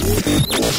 Música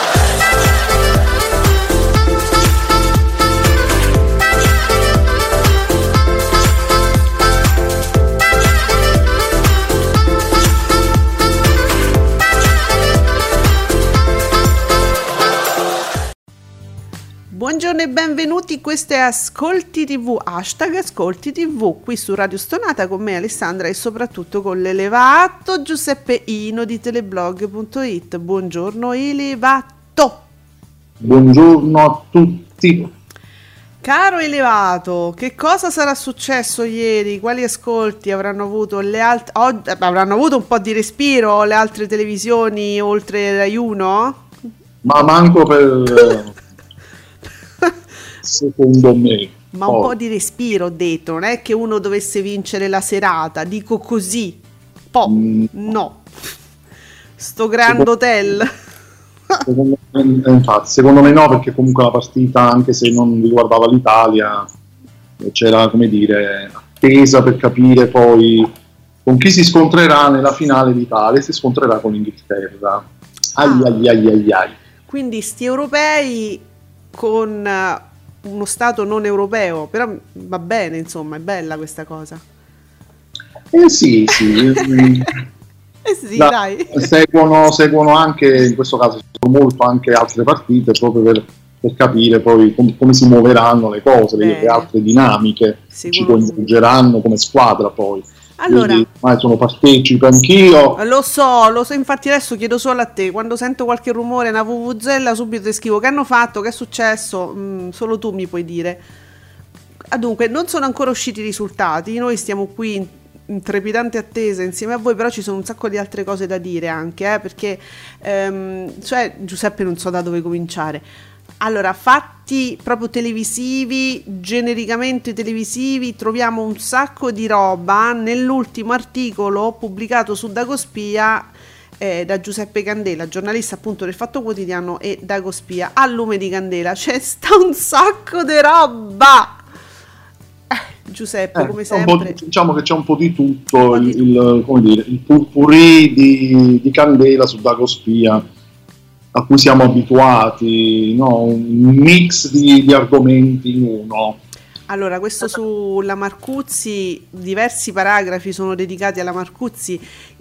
Buongiorno e benvenuti, questo è Ascolti TV, hashtag Ascolti TV, qui su Radio Stonata con me Alessandra e soprattutto con l'elevato Giuseppe Ino di teleblog.it. Buongiorno elevato! Buongiorno a tutti. Caro elevato, che cosa sarà successo ieri? Quali ascolti avranno avuto le altre... avranno avuto un po' di respiro le altre televisioni oltre Rai 1? Ma manco per... secondo me. Ma un Poi, po' di respiro ho detto, non è che uno dovesse vincere la serata, dico così. Po', Mm. no. Sto Grand Hotel. secondo me- infatti, secondo me no, perché comunque la partita, anche se non riguardava l'Italia, c'era, come dire, attesa per capire poi con chi si scontrerà nella finale d'Italia. Si scontrerà con l'Inghilterra. Ai Ah. ai ai ai ai. Quindi sti europei con uno stato non europeo, però va bene, insomma, è bella questa cosa. Eh sì, sì. Eh sì, Da- dai. seguono, seguono anche, in questo caso, molto anche altre partite proprio per, per capire poi com- come si muoveranno le cose, le, le altre dinamiche ci Seguono- coinvolgeranno come squadra poi. Allora, ormai sono partecipe anch'io. Lo so, lo so, infatti adesso chiedo solo a te, quando sento qualche rumore, una vuvuzela, subito ti scrivo che hanno fatto, che è successo, Mm, solo tu mi puoi dire. Ah, dunque, non sono ancora usciti i risultati, noi stiamo qui in, in trepidante attesa insieme a voi, però ci sono un sacco di altre cose da dire anche, eh, perché, ehm, cioè, Giuseppe non so da dove cominciare. Allora, fatti proprio televisivi, genericamente televisivi, troviamo un sacco di roba nell'ultimo articolo pubblicato su Dagospia eh, da Giuseppe Candela, giornalista appunto del Fatto Quotidiano e Dagospia, a lume di candela. C'è sta un sacco di roba! Giuseppe, Eh, come sempre. di- diciamo che c'è un po' di tutto, po' di il, il- come dire, il purpurì di, di Candela su Dagospia a cui siamo abituati, no? un mix di, di argomenti in uno. Allora, questo sulla Marcuzzi, diversi paragrafi sono dedicati alla Marcuzzi.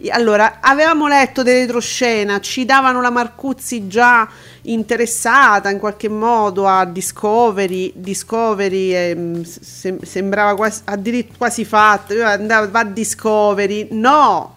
Allora, avevamo letto delle retroscena, ci davano la Marcuzzi già interessata in qualche modo a Discovery, Discovery sem- sembrava quasi, addirittura quasi fatta, va a Discovery, no!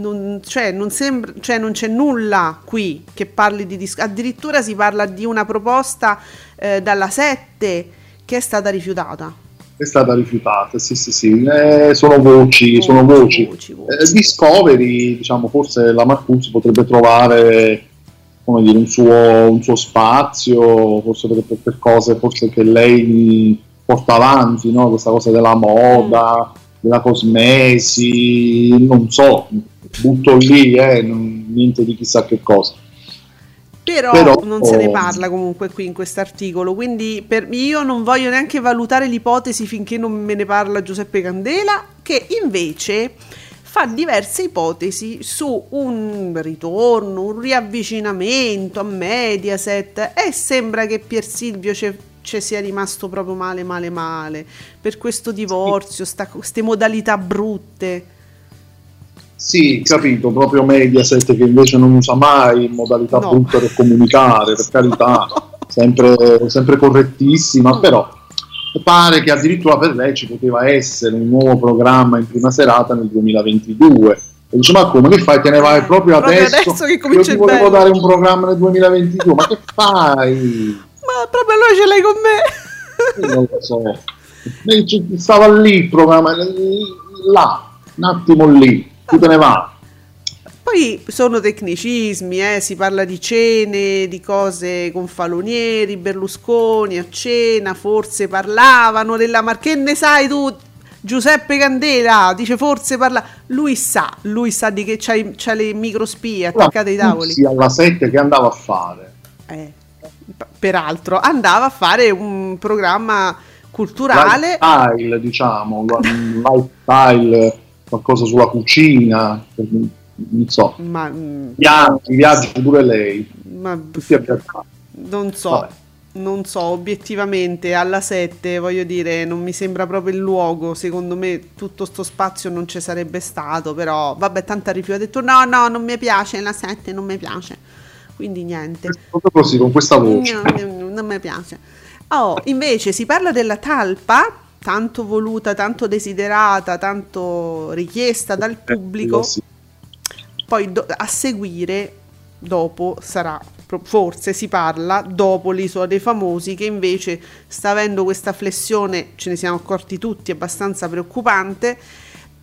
Non, cioè, non sembra, cioè non c'è nulla qui che parli di dis- addirittura si parla di una proposta eh, dalla 7 che è stata rifiutata. È stata rifiutata, sì, sì, sì. Eh, sono voci, sono voci. voci, Eh, voci. Discovery, diciamo, forse la Marcuzzi potrebbe trovare come dire, un, suo, un suo spazio, forse per, per- per cose forse che lei porta avanti, no? questa cosa della moda, della cosmesi, non so, butto lì, eh, non- niente di chissà che cosa. Però, Però- non se ne oh. parla comunque qui in quest'articolo, quindi per, io non voglio neanche valutare l'ipotesi finché non me ne parla Giuseppe Candela, che invece fa diverse ipotesi su un ritorno, un riavvicinamento a Mediaset e sembra che Pier Silvio ci sia rimasto proprio male male male per questo divorzio, queste modalità brutte. Sì, capito, proprio Mediaset che invece non usa mai modalità No. brutte per comunicare, per carità, sempre, sempre correttissima, Mm. però pare che addirittura per lei ci poteva essere un nuovo programma in prima serata nel 2022, E dice, ma come, che fai? Te ne vai proprio, proprio adesso? adesso che Io comincia ti il volevo bello." dare un programma nel 2022, ma che fai? Ma proprio lui ce l'hai con me. Io non lo so. Stava lì il programma, là, un attimo lì, tu te ne vai. Poi sono tecnicismi, eh, si parla di cene, di cose con Falonieri, Berlusconi a cena, forse parlavano della. Che ne sai tu? Giuseppe Candela dice forse parla... Lui sa, lui sa di che c'ha, c'ha le microspie attaccate ai tavoli. Sì, alla 7 che andava a fare. Eh, peraltro andava a fare un programma culturale. Lifestyle, diciamo, lifestyle, qualcosa sulla cucina, non so. Ma, mm, Viaggi, viaggi pure lei. ma non so, Vabbè. non so, obiettivamente alla 7 voglio dire, non mi sembra proprio il luogo, secondo me tutto sto spazio non ci sarebbe stato, però vabbè, tanta rifiuto, ha detto no, no, non mi piace, la 7 non mi piace, quindi niente. Proprio così, con questa voce. No, non mi piace. Oh, invece si parla della talpa, tanto voluta, tanto desiderata, tanto richiesta dal pubblico. Eh, sì. Poi do- a seguire, dopo sarà, forse si parla, dopo l'isola dei famosi, che invece sta avendo questa flessione, ce ne siamo accorti tutti, abbastanza preoccupante.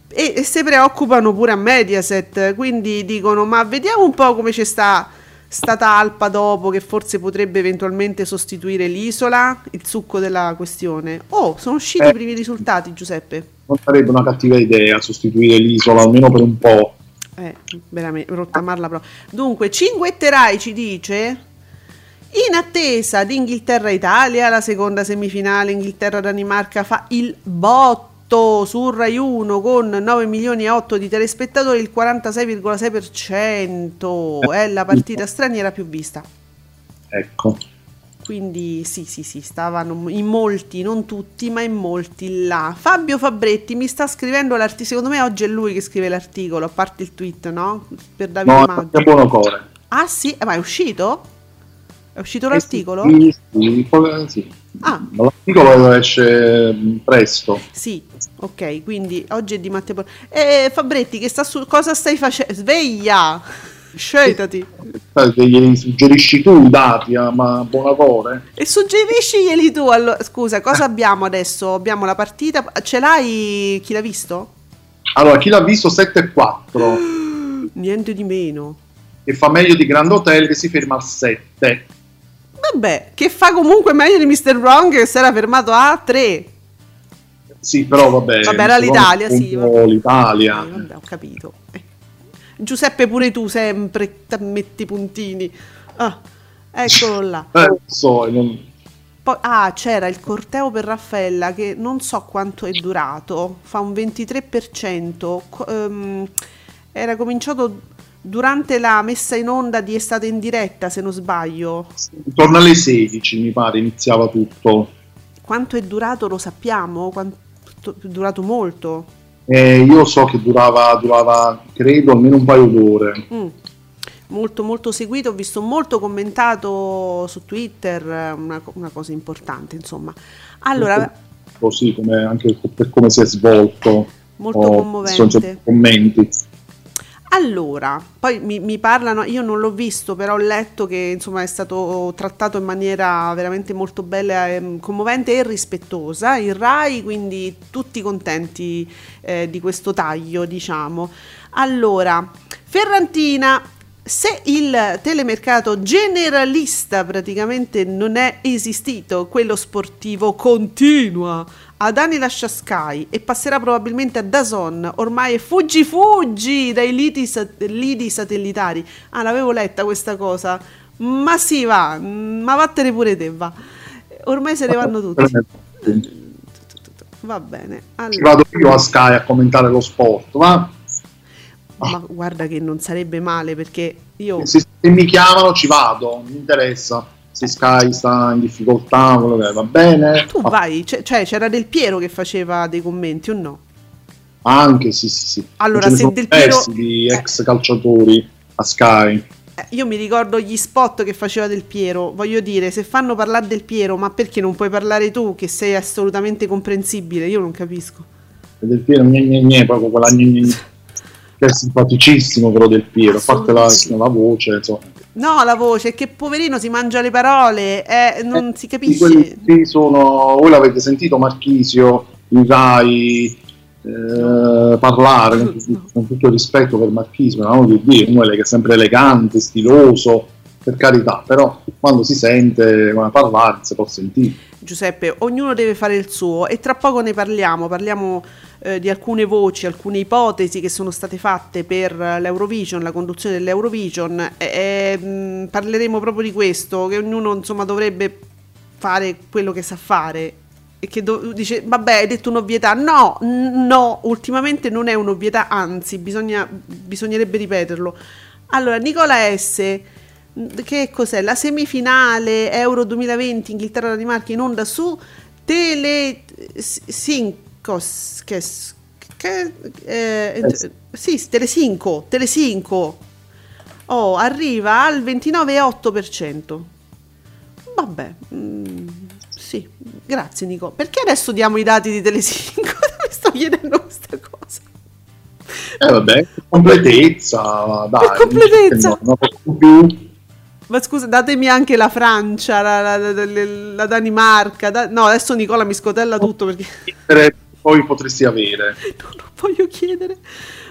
E, e si preoccupano pure a Mediaset, quindi dicono: Ma vediamo un po' come c'è sta, sta talpa dopo, che forse potrebbe eventualmente sostituire l'isola, il succo della questione. Oh, sono usciti Eh. i primi risultati, Giuseppe. Non sarebbe una cattiva idea sostituire l'isola, almeno per un po'. Eh, veramente, rottamarla proprio. Dunque, Cinguetterai ci dice... In attesa di Inghilterra-Italia, la seconda semifinale Inghilterra-Danimarca fa il botto su Rai 1 con 9 milioni e 8 di telespettatori, il 46,6% è la partita straniera più vista. Ecco. Quindi sì, sì, sì, stavano in molti, non tutti, ma in molti là. Fabio Fabretti mi sta scrivendo l'articolo, secondo me oggi è lui che scrive l'articolo, a parte il tweet, no? Per Davide No, Maggio. buono core. Ah sì, Eh, ma è uscito? È uscito l'articolo? Sì, sì, sì. Ah. Ma L'articolo esce mh, presto. Sì, ok, quindi oggi è di Matteo. Eh, Fabretti, che sta su... cosa stai facendo? Sveglia! Scegliati! Sai, che Gli suggerisci tu i dati, ah, ma buona core. E suggerisciglieli tu. Allora, scusa, cosa abbiamo adesso? Abbiamo la partita. Ce l'hai? Chi l'ha visto? Allora, chi l'ha visto 7 e 4 Niente di meno. e fa meglio di Grand Hotel che si ferma al 7. Vabbè, che fa comunque meglio di Mr. Wrong che si era fermato a 3. Sì, però vabbè. Vabbè, era l'Italia, sì, vabbè. L'Italia. Eh, vabbè, ho capito. Eh. Giuseppe, pure tu sempre metti i puntini. Ah, eccolo là. Eh, so, non- Poi, ah, c'era il corteo per Raffaella che non so quanto è durato, fa un 23%. co- ehm, era cominciato durante la messa in onda di Estate in diretta, se non sbaglio. Intorno alle 16 mi pare iniziava tutto. Quanto è durato lo sappiamo? Quanto è durato molto. Eh, io so che durava, durava, credo, almeno un paio d'ore. Mm. Molto molto seguito, ho visto molto commentato su Twitter, una, una cosa importante insomma. Allora, Così come anche per come si è svolto. molto Ho- commovente. sono commenti. Allora, poi mi, mi parlano, io non l'ho visto, però ho letto che insomma è stato trattato in maniera veramente molto bella, e commovente e rispettosa il Rai, quindi tutti contenti eh, di questo taglio, diciamo. Allora, Ferrantina, se il telemercato generalista praticamente non è esistito, quello sportivo continua ad anni lascia Sky e passerà probabilmente a Dazon, ormai è fuggi fuggi dai liti, sat- lidi satellitari. Ah, l'avevo letta questa cosa. Ma sì, va, mm, ma vattene pure te, va. Ormai se ne vanno tutti. Va bene. Ci Allora, vado io a Sky a commentare lo sport, va? ma guarda che non sarebbe male perché io Se, se mi chiamano ci vado, mi interessa. Se Sky sta in difficoltà, va bene. tu vai, c- cioè c'era Del Piero che faceva dei commenti o no? Anche sì, sì, sì. Allora, se Del Piero- di ex calciatori a Sky. Eh, Io mi ricordo gli spot che faceva Del Piero, voglio dire, se fanno parlare Del Piero, ma perché non puoi parlare tu che sei assolutamente comprensibile? Io non capisco. Del Piero, gne, gne, gne, proprio quella gne, gne. che è simpaticissimo però Del Piero, a parte la, la voce, insomma. No, la voce, che poverino si mangia le parole, eh, non si Di capisce. sì, sono, voi l'avete sentito Marchisio, in Rai eh, parlare, con, tutto- con tutto rispetto per Marchisio, no? Di dire, uno che è sempre elegante, stiloso, per carità, però quando si sente parlare si può sentire. Giuseppe, ognuno deve fare il suo e tra poco ne parliamo, parliamo eh, di alcune voci, alcune ipotesi che sono state fatte per l'Eurovision, la conduzione dell'Eurovision e, e, mh, parleremo proprio di questo, che ognuno insomma dovrebbe fare quello che sa fare e che do- dice vabbè hai detto un'ovvietà, no, no, ultimamente non è un'ovvietà, anzi bisogna, bisognerebbe ripeterlo. Allora, Nicola S. Che cos'è? La semifinale Euro 2020 Inghilterra-Danimarca in onda su Telesincos che, che, eh, Eh. sì, Telesinco, Telesinco. Oh, arriva al 29,8%. Vabbè, mm, sì, grazie Nico. Perché adesso diamo i dati di Telesinco? Mi sto chiedendo questa cosa. Eh vabbè, per completezza, dai. completezza. no, no, poco più. Ma scusa, datemi anche la Francia, la, la- la- la- Danimarca. da- no, adesso Nicola mi scotella tutto perché chiedere, Poi potresti avere. non lo voglio chiedere.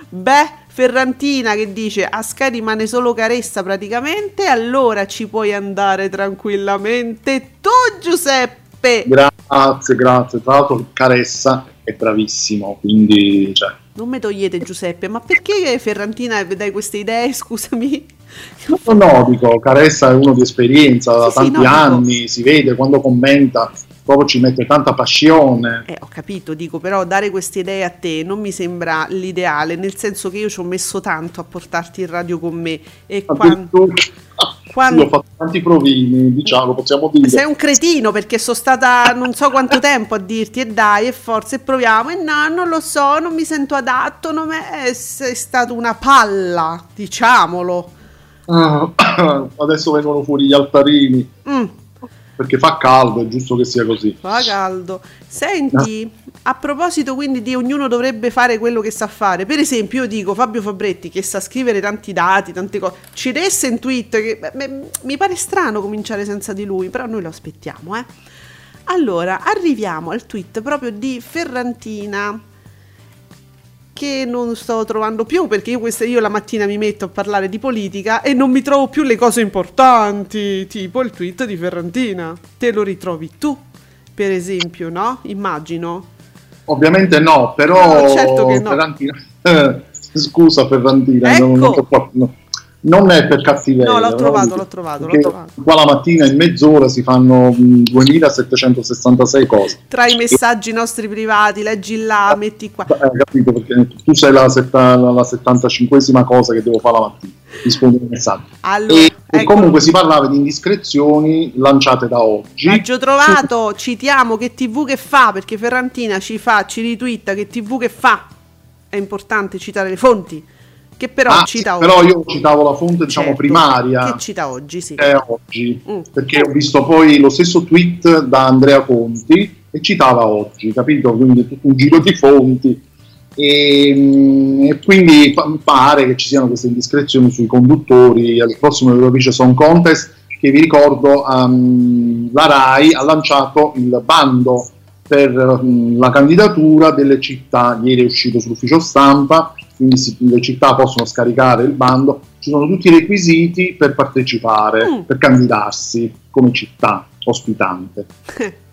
Beh, Ferrantina che dice a Sky rimane solo Caressa praticamente, allora ci puoi andare tranquillamente tu Giuseppe. Grazie, grazie. Tra l'altro Caressa è bravissimo, quindi cioè, Non mi togliete Giuseppe, ma perché Ferrantina dai queste idee, scusami? No, no, dico, Caressa è uno di esperienza da Sì, sì, tanti no, dico- anni, si vede quando commenta, proprio ci mette tanta passione. Eh, ho capito, dico, però dare queste idee a te non mi sembra l'ideale, nel senso che io ci ho messo tanto a portarti in radio con me e quando... Quando- Io ho fatto tanti provini, diciamo, possiamo dire. Sei un cretino perché sono stata non so quanto tempo a dirti e dai e forza e proviamo e no, non lo so, non mi sento adatto, non è, sei stato una palla, diciamolo. Ah, adesso vengono fuori gli altarini, Mm, perché fa caldo, è giusto che sia così. fa caldo. Senti, a proposito quindi di ognuno dovrebbe fare quello che sa fare. Per esempio, io dico Fabio Fabretti che sa scrivere tanti dati, tante cose. Ci desse in tweet che beh, beh, mi pare strano cominciare senza di lui, però noi lo aspettiamo, eh. Allora, arriviamo al tweet proprio di Ferrantina che non sto trovando più perché io, questa, io la mattina mi metto a parlare di politica e non mi trovo più le cose importanti, tipo il tweet di Ferrantina. Te lo ritrovi tu, per esempio, no? Immagino. Ovviamente no, però No, certo no. Ferrantina, scusa Ferrantina, Ecco. non, non- no, non è per cattiveria. No, l'ho no? trovato, l'ho trovato, l'ho trovato. Qua la mattina in mezz'ora si fanno mh, 2766 cose. Tra i messaggi nostri privati, leggi là, metti qua. Eh, capito? Perché tu sei la, setta- la 75esima cosa che devo fare la mattina, rispondere ai messaggi. Allora, E, e ecco. comunque si parlava di indiscrezioni lanciate da oggi. Maggio trovato, citiamo che TV che fa, perché Ferrantina ci fa, ci ritwitta che TV che fa. È importante citare le fonti, che però Ah, cita sì, oggi. però io citavo la fonte diciamo Certo, primaria. Che cita oggi, sì. è oggi Mm. perché ho visto poi lo stesso tweet da Andrea Conti e citava oggi capito? Quindi tutto un giro di fonti. E, mm, e quindi pa- pare che ci siano queste indiscrezioni sui conduttori. Al prossimo Eurovision Song Contest che vi ricordo ehm, la RAI ha lanciato il bando per mm, la candidatura delle città. Ieri è uscito sull'ufficio stampa quindi si- le città possono scaricare il bando, ci sono tutti i requisiti per partecipare, Mm. per candidarsi come città ospitante.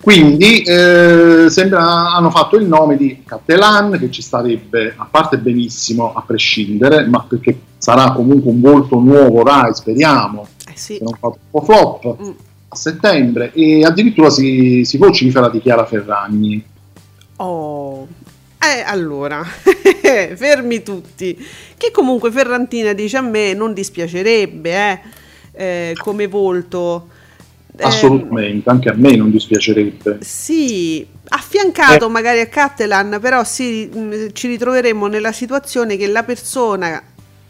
Quindi eh, sembra, hanno fatto il nome di Cattelan, che ci starebbe, a parte benissimo, a prescindere, ma perché sarà comunque un volto nuovo Rai, speriamo, Eh sì. che non fa troppo flop, Mm. a settembre, e addirittura si, si vocifera di Chiara Ferragni. Oh. Eh, allora, fermi tutti. Che comunque Ferrantina dice a me non dispiacerebbe, eh, eh, come volto. Eh, Assolutamente, anche a me non dispiacerebbe. Sì, affiancato Eh. magari a Cattelan, però sì, mh, ci ritroveremo nella situazione che la persona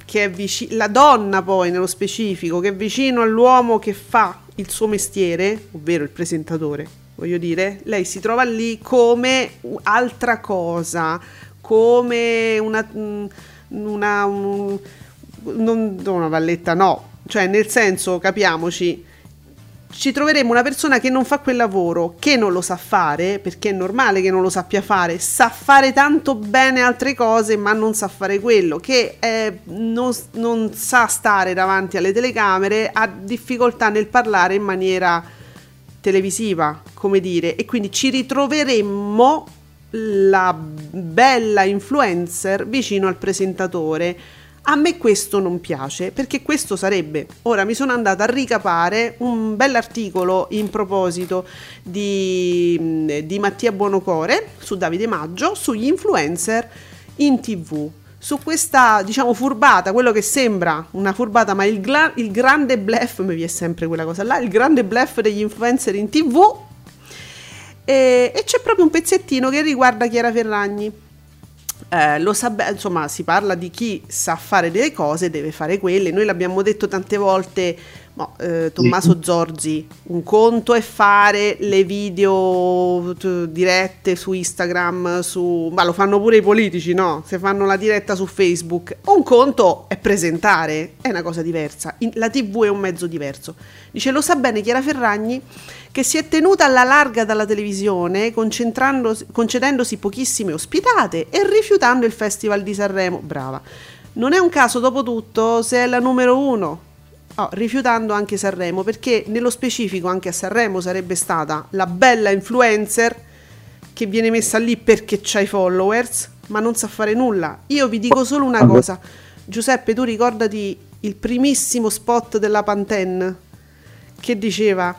che è vicino, la donna poi nello specifico, che è vicino all'uomo che fa il suo mestiere, ovvero il presentatore, voglio dire, lei si trova lì come altra cosa, come una... mh, una, un- non, una valletta, no, cioè nel senso, capiamoci, ci troveremo una persona che non fa quel lavoro, che non lo sa fare, perché è normale che non lo sappia fare, sa fare tanto bene altre cose, ma non sa fare quello, che eh, non, non sa stare davanti alle telecamere, ha difficoltà nel parlare in maniera televisiva, come dire, e quindi ci ritroveremmo la bella influencer vicino al presentatore. A me questo non piace perché questo sarebbe. Ora mi sono andata a ricapare un bell'articolo in proposito di, di Mattia Buonocore su Davide Maggio sugli influencer in tv. Su questa, diciamo, furbata, quello che sembra una furbata, ma il, gla- il grande bluff, mi viene sempre quella cosa là, il grande bluff degli influencer in tv. E, e c'è proprio un pezzettino che riguarda Chiara Ferragni. Eh, lo sa insomma, si parla di chi sa fare delle cose, deve fare quelle. Noi l'abbiamo detto tante volte, mo, eh, Tommaso Zorzi, un conto è fare le video t- dirette su Instagram, su... ma lo fanno pure i politici, no? Se fanno la diretta su Facebook. Un conto è presentare, è una cosa diversa. In- la TV è un mezzo diverso. Dice, lo sa bene Chiara Ferragni che si è tenuta alla larga dalla televisione, concedendosi pochissime ospitate e rifiutando il Festival di Sanremo. Brava. Non è un caso, dopo tutto, se è la numero uno. Oh, rifiutando anche Sanremo, perché nello specifico anche a Sanremo sarebbe stata la bella influencer che viene messa lì perché c'ha i followers, ma non sa fare nulla. Io vi dico solo una cosa. Giuseppe, tu ricordati il primissimo spot della Pantene che diceva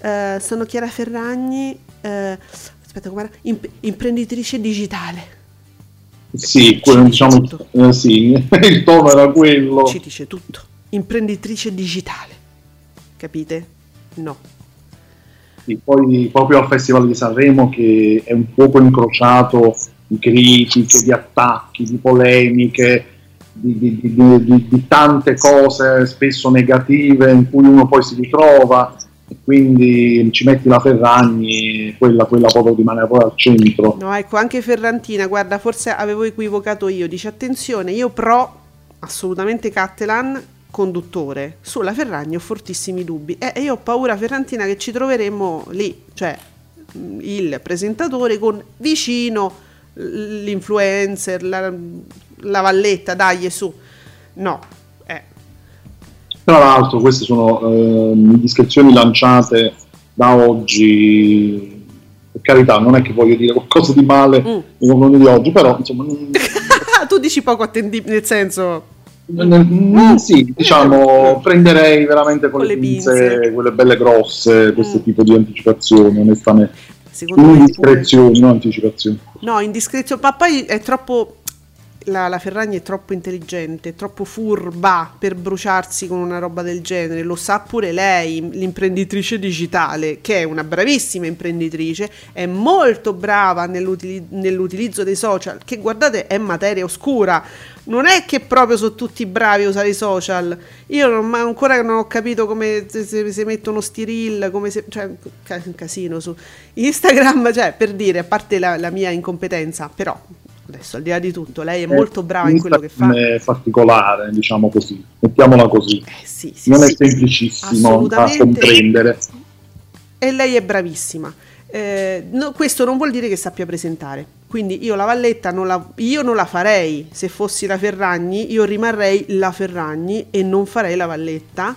eh, sono Chiara Ferragni, eh, aspetta com'era? Imp- imprenditrice digitale. Sì, quello, diciamo, eh, sì, il tono era quello. Ci dice tutto. Imprenditrice digitale. Capite? No. Sì, poi proprio al Festival di Sanremo che è un fuoco incrociato di critiche, di attacchi, di polemiche, di, di- di- di- tante cose spesso negative in cui uno poi si ritrova e quindi ci metti la Ferragni, quella, quella proprio rimane poi al centro. No, ecco, anche Ferrantina, guarda, forse avevo equivocato io. Dice attenzione, io pro assolutamente Cattelan conduttore. Sulla Ferragni ho fortissimi dubbi. E e io ho paura, Ferrantina, che ci troveremo lì, cioè mh, il presentatore con vicino l'influencer, la, la valletta, dai, su. No, eh, Tra l'altro queste sono ehm, indiscrezioni lanciate da oggi, per carità non è che voglio dire qualcosa di male Mm. nei confronti di oggi, però insomma... mm, tu dici poco attendibile, nel senso... Mm, sì, diciamo, prenderei veramente con, Con le pinze, pinze. quelle belle grosse, questo Mm. tipo di anticipazioni, onestamente. Secondo Indiscrezioni, non anticipazioni. No, indiscrezione, ma poi è troppo. La, la Ferragni è troppo intelligente, troppo furba per bruciarsi con una roba del genere. Lo sa pure lei, l'imprenditrice digitale, che è una bravissima imprenditrice, è molto brava nell'utili- nell'utilizzo dei social, che guardate è materia oscura. Non è che proprio sono tutti bravi a usare i social. Io non, ancora non ho capito come se, mettono sti come se, cioè, un casino su Instagram, cioè, per dire, a parte la, la mia incompetenza, però adesso al di là di tutto, lei è molto brava in quello che fa. È particolare, diciamo così, mettiamola così. Eh, sì, sì, non sì. è semplicissimo da comprendere. E lei è bravissima. Eh, no, questo non vuol dire che sappia presentare. Quindi io la Valletta non la, io non la farei. Se fossi la Ferragni, io rimarrei la Ferragni e non farei la Valletta.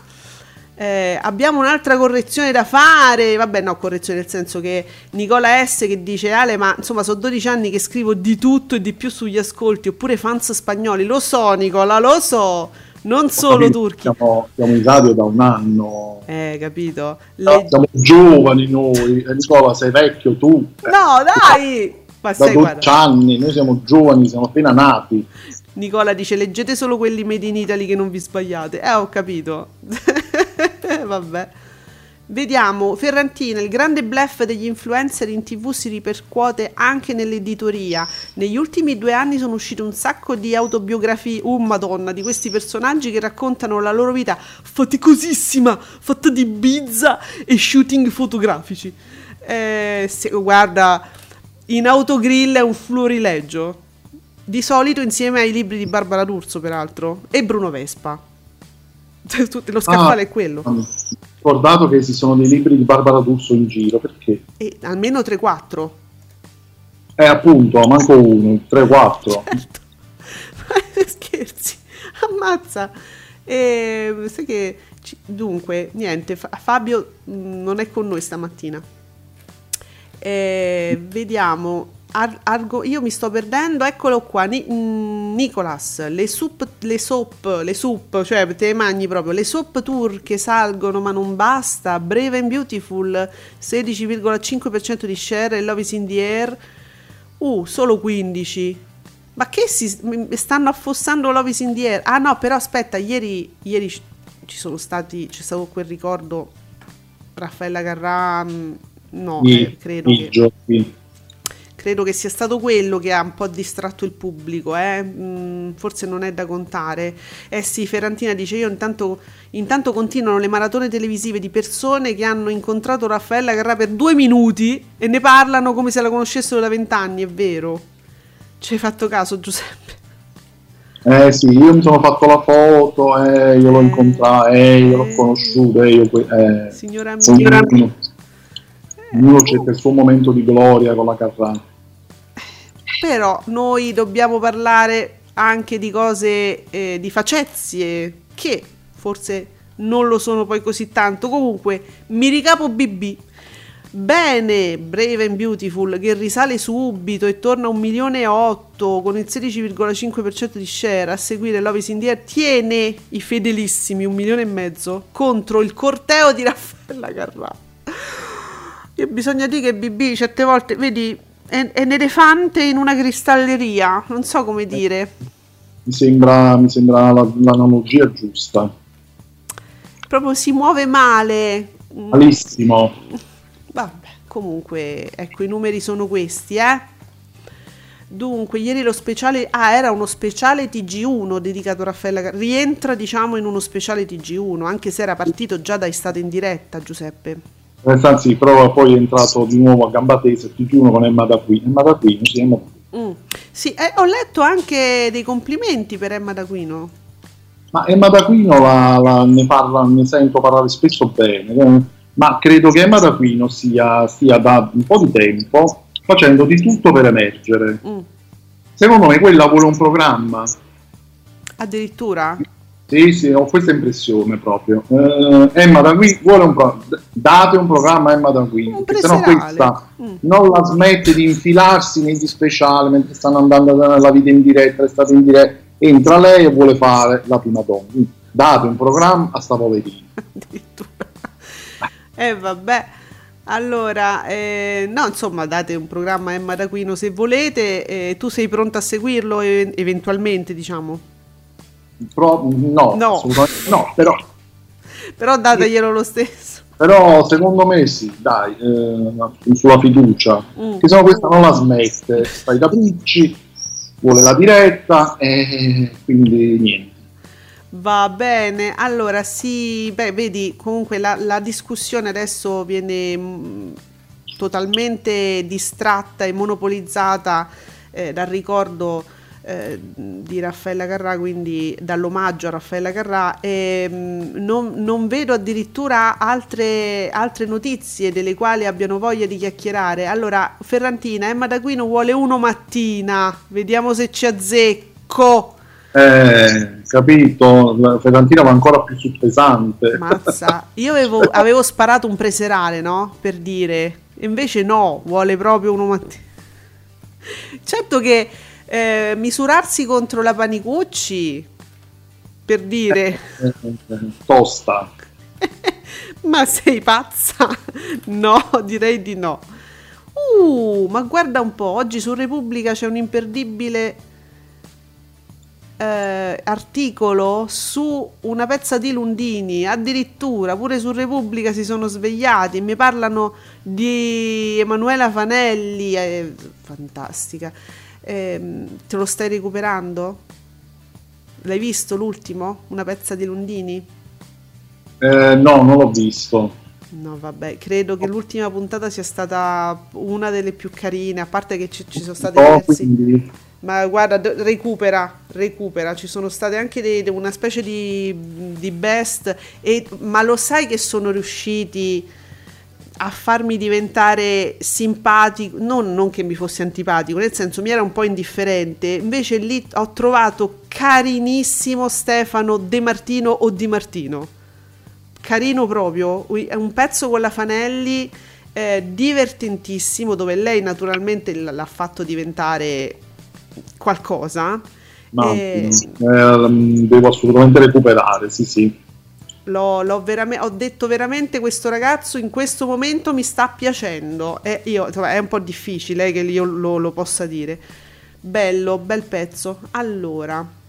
Eh, abbiamo un'altra correzione da fare. Vabbè, no, correzione nel senso che Nicola S. che dice: Ale, ma insomma, sono 12 anni che scrivo di tutto e di più sugli ascolti, oppure fans spagnoli. Lo so, Nicola, lo so. Non solo Capito? turchi. Siamo, siamo in radio da un anno. Eh, capito? Le- Siamo giovani noi, e Nicola sei vecchio tu. No, dai! Ma da sai, 12 guarda. anni, noi siamo giovani, siamo appena nati. Nicola dice leggete solo quelli made in Italy che non vi sbagliate. Eh, ho capito. Vabbè. Vediamo, Ferrantina, il grande bluff degli influencer in tv si ripercuote anche nell'editoria. Negli ultimi due anni sono uscite un sacco di autobiografie, oh madonna, di questi personaggi che raccontano la loro vita faticosissima, fatta di bizza e shooting fotografici. Eh, se- guarda, in autogrill è un florilegio. Di solito insieme ai libri di Barbara D'Urso, peraltro, e Bruno Vespa. Cioè, tutti- Lo scaffale Ah. è quello. Ho ricordato che esistono dei libri di Barbara D'Urso in giro, perché? E almeno 3-4. Eh, appunto, manco uno, 3-4. Certo. Scherzi. Ammazza. E, sai che... ci- Dunque, niente, Fa- Fabio mh, non è con noi stamattina. Eh, vediamo. Ar- argo- io mi sto perdendo, eccolo qua. Ni- Nicolas, le soup, le soap, le soup, cioè te le mangi proprio. Le soap tour che salgono, ma non basta. Brave and Beautiful, 16,5% di share. Love is in the air, uh, solo 15. Ma che si stanno affossando Love is in the air? Ah no, però aspetta, ieri, ieri ci- sono stati, c'è stato quel ricordo Raffaella Carrà, mh, no, I, eh, credo i che giochi. Credo che sia stato quello che ha un po' distratto il pubblico, eh? Mm, forse non è da contare. Eh sì, Ferrantina dice: Io intanto, intanto continuano le maratone televisive di persone che hanno incontrato Raffaella Carrà per due minuti e ne parlano come se la conoscessero da vent'anni. È vero. Ci hai fatto caso, Giuseppe? Eh sì, io mi sono fatto la foto, eh, io l'ho Eh, incontrato, eh, io l'ho eh. conosciuto, eh, io que- eh, Signora mia. ognuno, ognuno cerca il suo momento di gloria con la Carrà. Però noi dobbiamo parlare anche di cose, eh, di facezie che forse non lo sono poi così tanto. Comunque, mi ricapo BB. Bene, Brave and Beautiful che risale subito e torna a un milione e otto con il 16,5% di share a seguire Love is in the Air tiene i fedelissimi un milione e mezzo contro il corteo di Raffaella Carrà. Io bisogna dire che BB certe volte, vedi, è, è un elefante in una cristalleria, non so come dire. Mi sembra, mi sembra la- l'analogia giusta. Proprio si muove male. Malissimo. Vabbè, comunque, ecco, i numeri sono questi, eh. Dunque, ieri lo speciale, ah, era uno speciale TG1 dedicato a Raffaella Car- rientra, diciamo, in uno speciale TG1, anche se era partito già da estate in diretta, Giuseppe. Anzi, però poi è entrato di nuovo a gamba tesa, TG1 con Emma da qui. Emma da qui, sì, Emma da. Mm. Sì, eh, ho letto anche dei complimenti per Emma D'Aquino. Ma Emma D'Aquino la, la- ne, parla, ne sento parlare spesso bene, eh, ma credo che Emma D'Aquino sia, stia da un po' di tempo facendo di tutto per emergere. Mm. Secondo me quella vuole un programma. Addirittura? Sì, sì, ho questa impressione proprio. Eh, Emma D'Aquino vuole un programma. Date un programma a Emma Un perché sennò preserale. questa Mm. non la smette di infilarsi negli speciali mentre stanno andando nella vita in diretta, l'estate in diretta. Entra lei e vuole fare la prima donna. Date un programma a sta poverina. Addirittura. Eh vabbè. Allora, eh, no, insomma, date un programma a Emma D'Aquino se volete. eh, tu sei pronta a seguirlo e- eventualmente, diciamo. Pro- no, No. no, però, Però dateglielo lo stesso. però secondo me sì, dai, eh, sulla fiducia. Mm. Che se no questa non la smette, fa i capricci, vuole la diretta e quindi niente. Va bene, allora sì, beh, vedi, comunque la, la discussione adesso viene mm, totalmente distratta e monopolizzata eh, dal ricordo eh, di Raffaella Carrà, quindi dall'omaggio a Raffaella Carrà e mm, non, non vedo addirittura altre, altre notizie delle quali abbiano voglia di chiacchierare. Allora, Ferrantina, Emma D'Aquino vuole uno mattina, vediamo se ci azzecco. Eh, capito, la Ferrantina va ancora più sul pesante. Mazza, io avevo, avevo sparato un preserale, no? Per dire, invece no, vuole proprio uno mattina. Certo che eh, misurarsi contro la Panicucci, per dire, Tosta. ma sei pazza? No, direi di no. Uh, ma guarda un po', oggi su Repubblica c'è un imperdibile eh, articolo su una pezza di Lundini, addirittura pure su Repubblica si sono svegliati e mi parlano di Emanuela Fanelli, eh, fantastica. Ehm, te lo stai recuperando? L'hai visto l'ultimo? Una pezza di Lundini? Eh, no, non l'ho visto. No, vabbè, credo che l'ultima puntata sia stata una delle più carine, a parte che ci, ci sono stati No, pezzi. quindi Ma guarda, d- recupera, recupera, ci sono state anche dei- de- una specie di, di best, e- ma lo sai che sono riusciti a farmi diventare simpatico, non, non che mi fosse antipatico, nel senso mi era un po' indifferente, invece lì ho trovato carinissimo Stefano De Martino o Di Martino, carino proprio, è un pezzo con la Fanelli eh, divertentissimo dove lei naturalmente l'ha fatto diventare qualcosa. Ma Eh, ehm, devo assolutamente recuperare, sì, sì. L'ho, l'ho verame- ho detto veramente questo ragazzo in questo momento mi sta piacendo. E io è un po' difficile che io lo, lo possa dire. Bello bel pezzo. Allora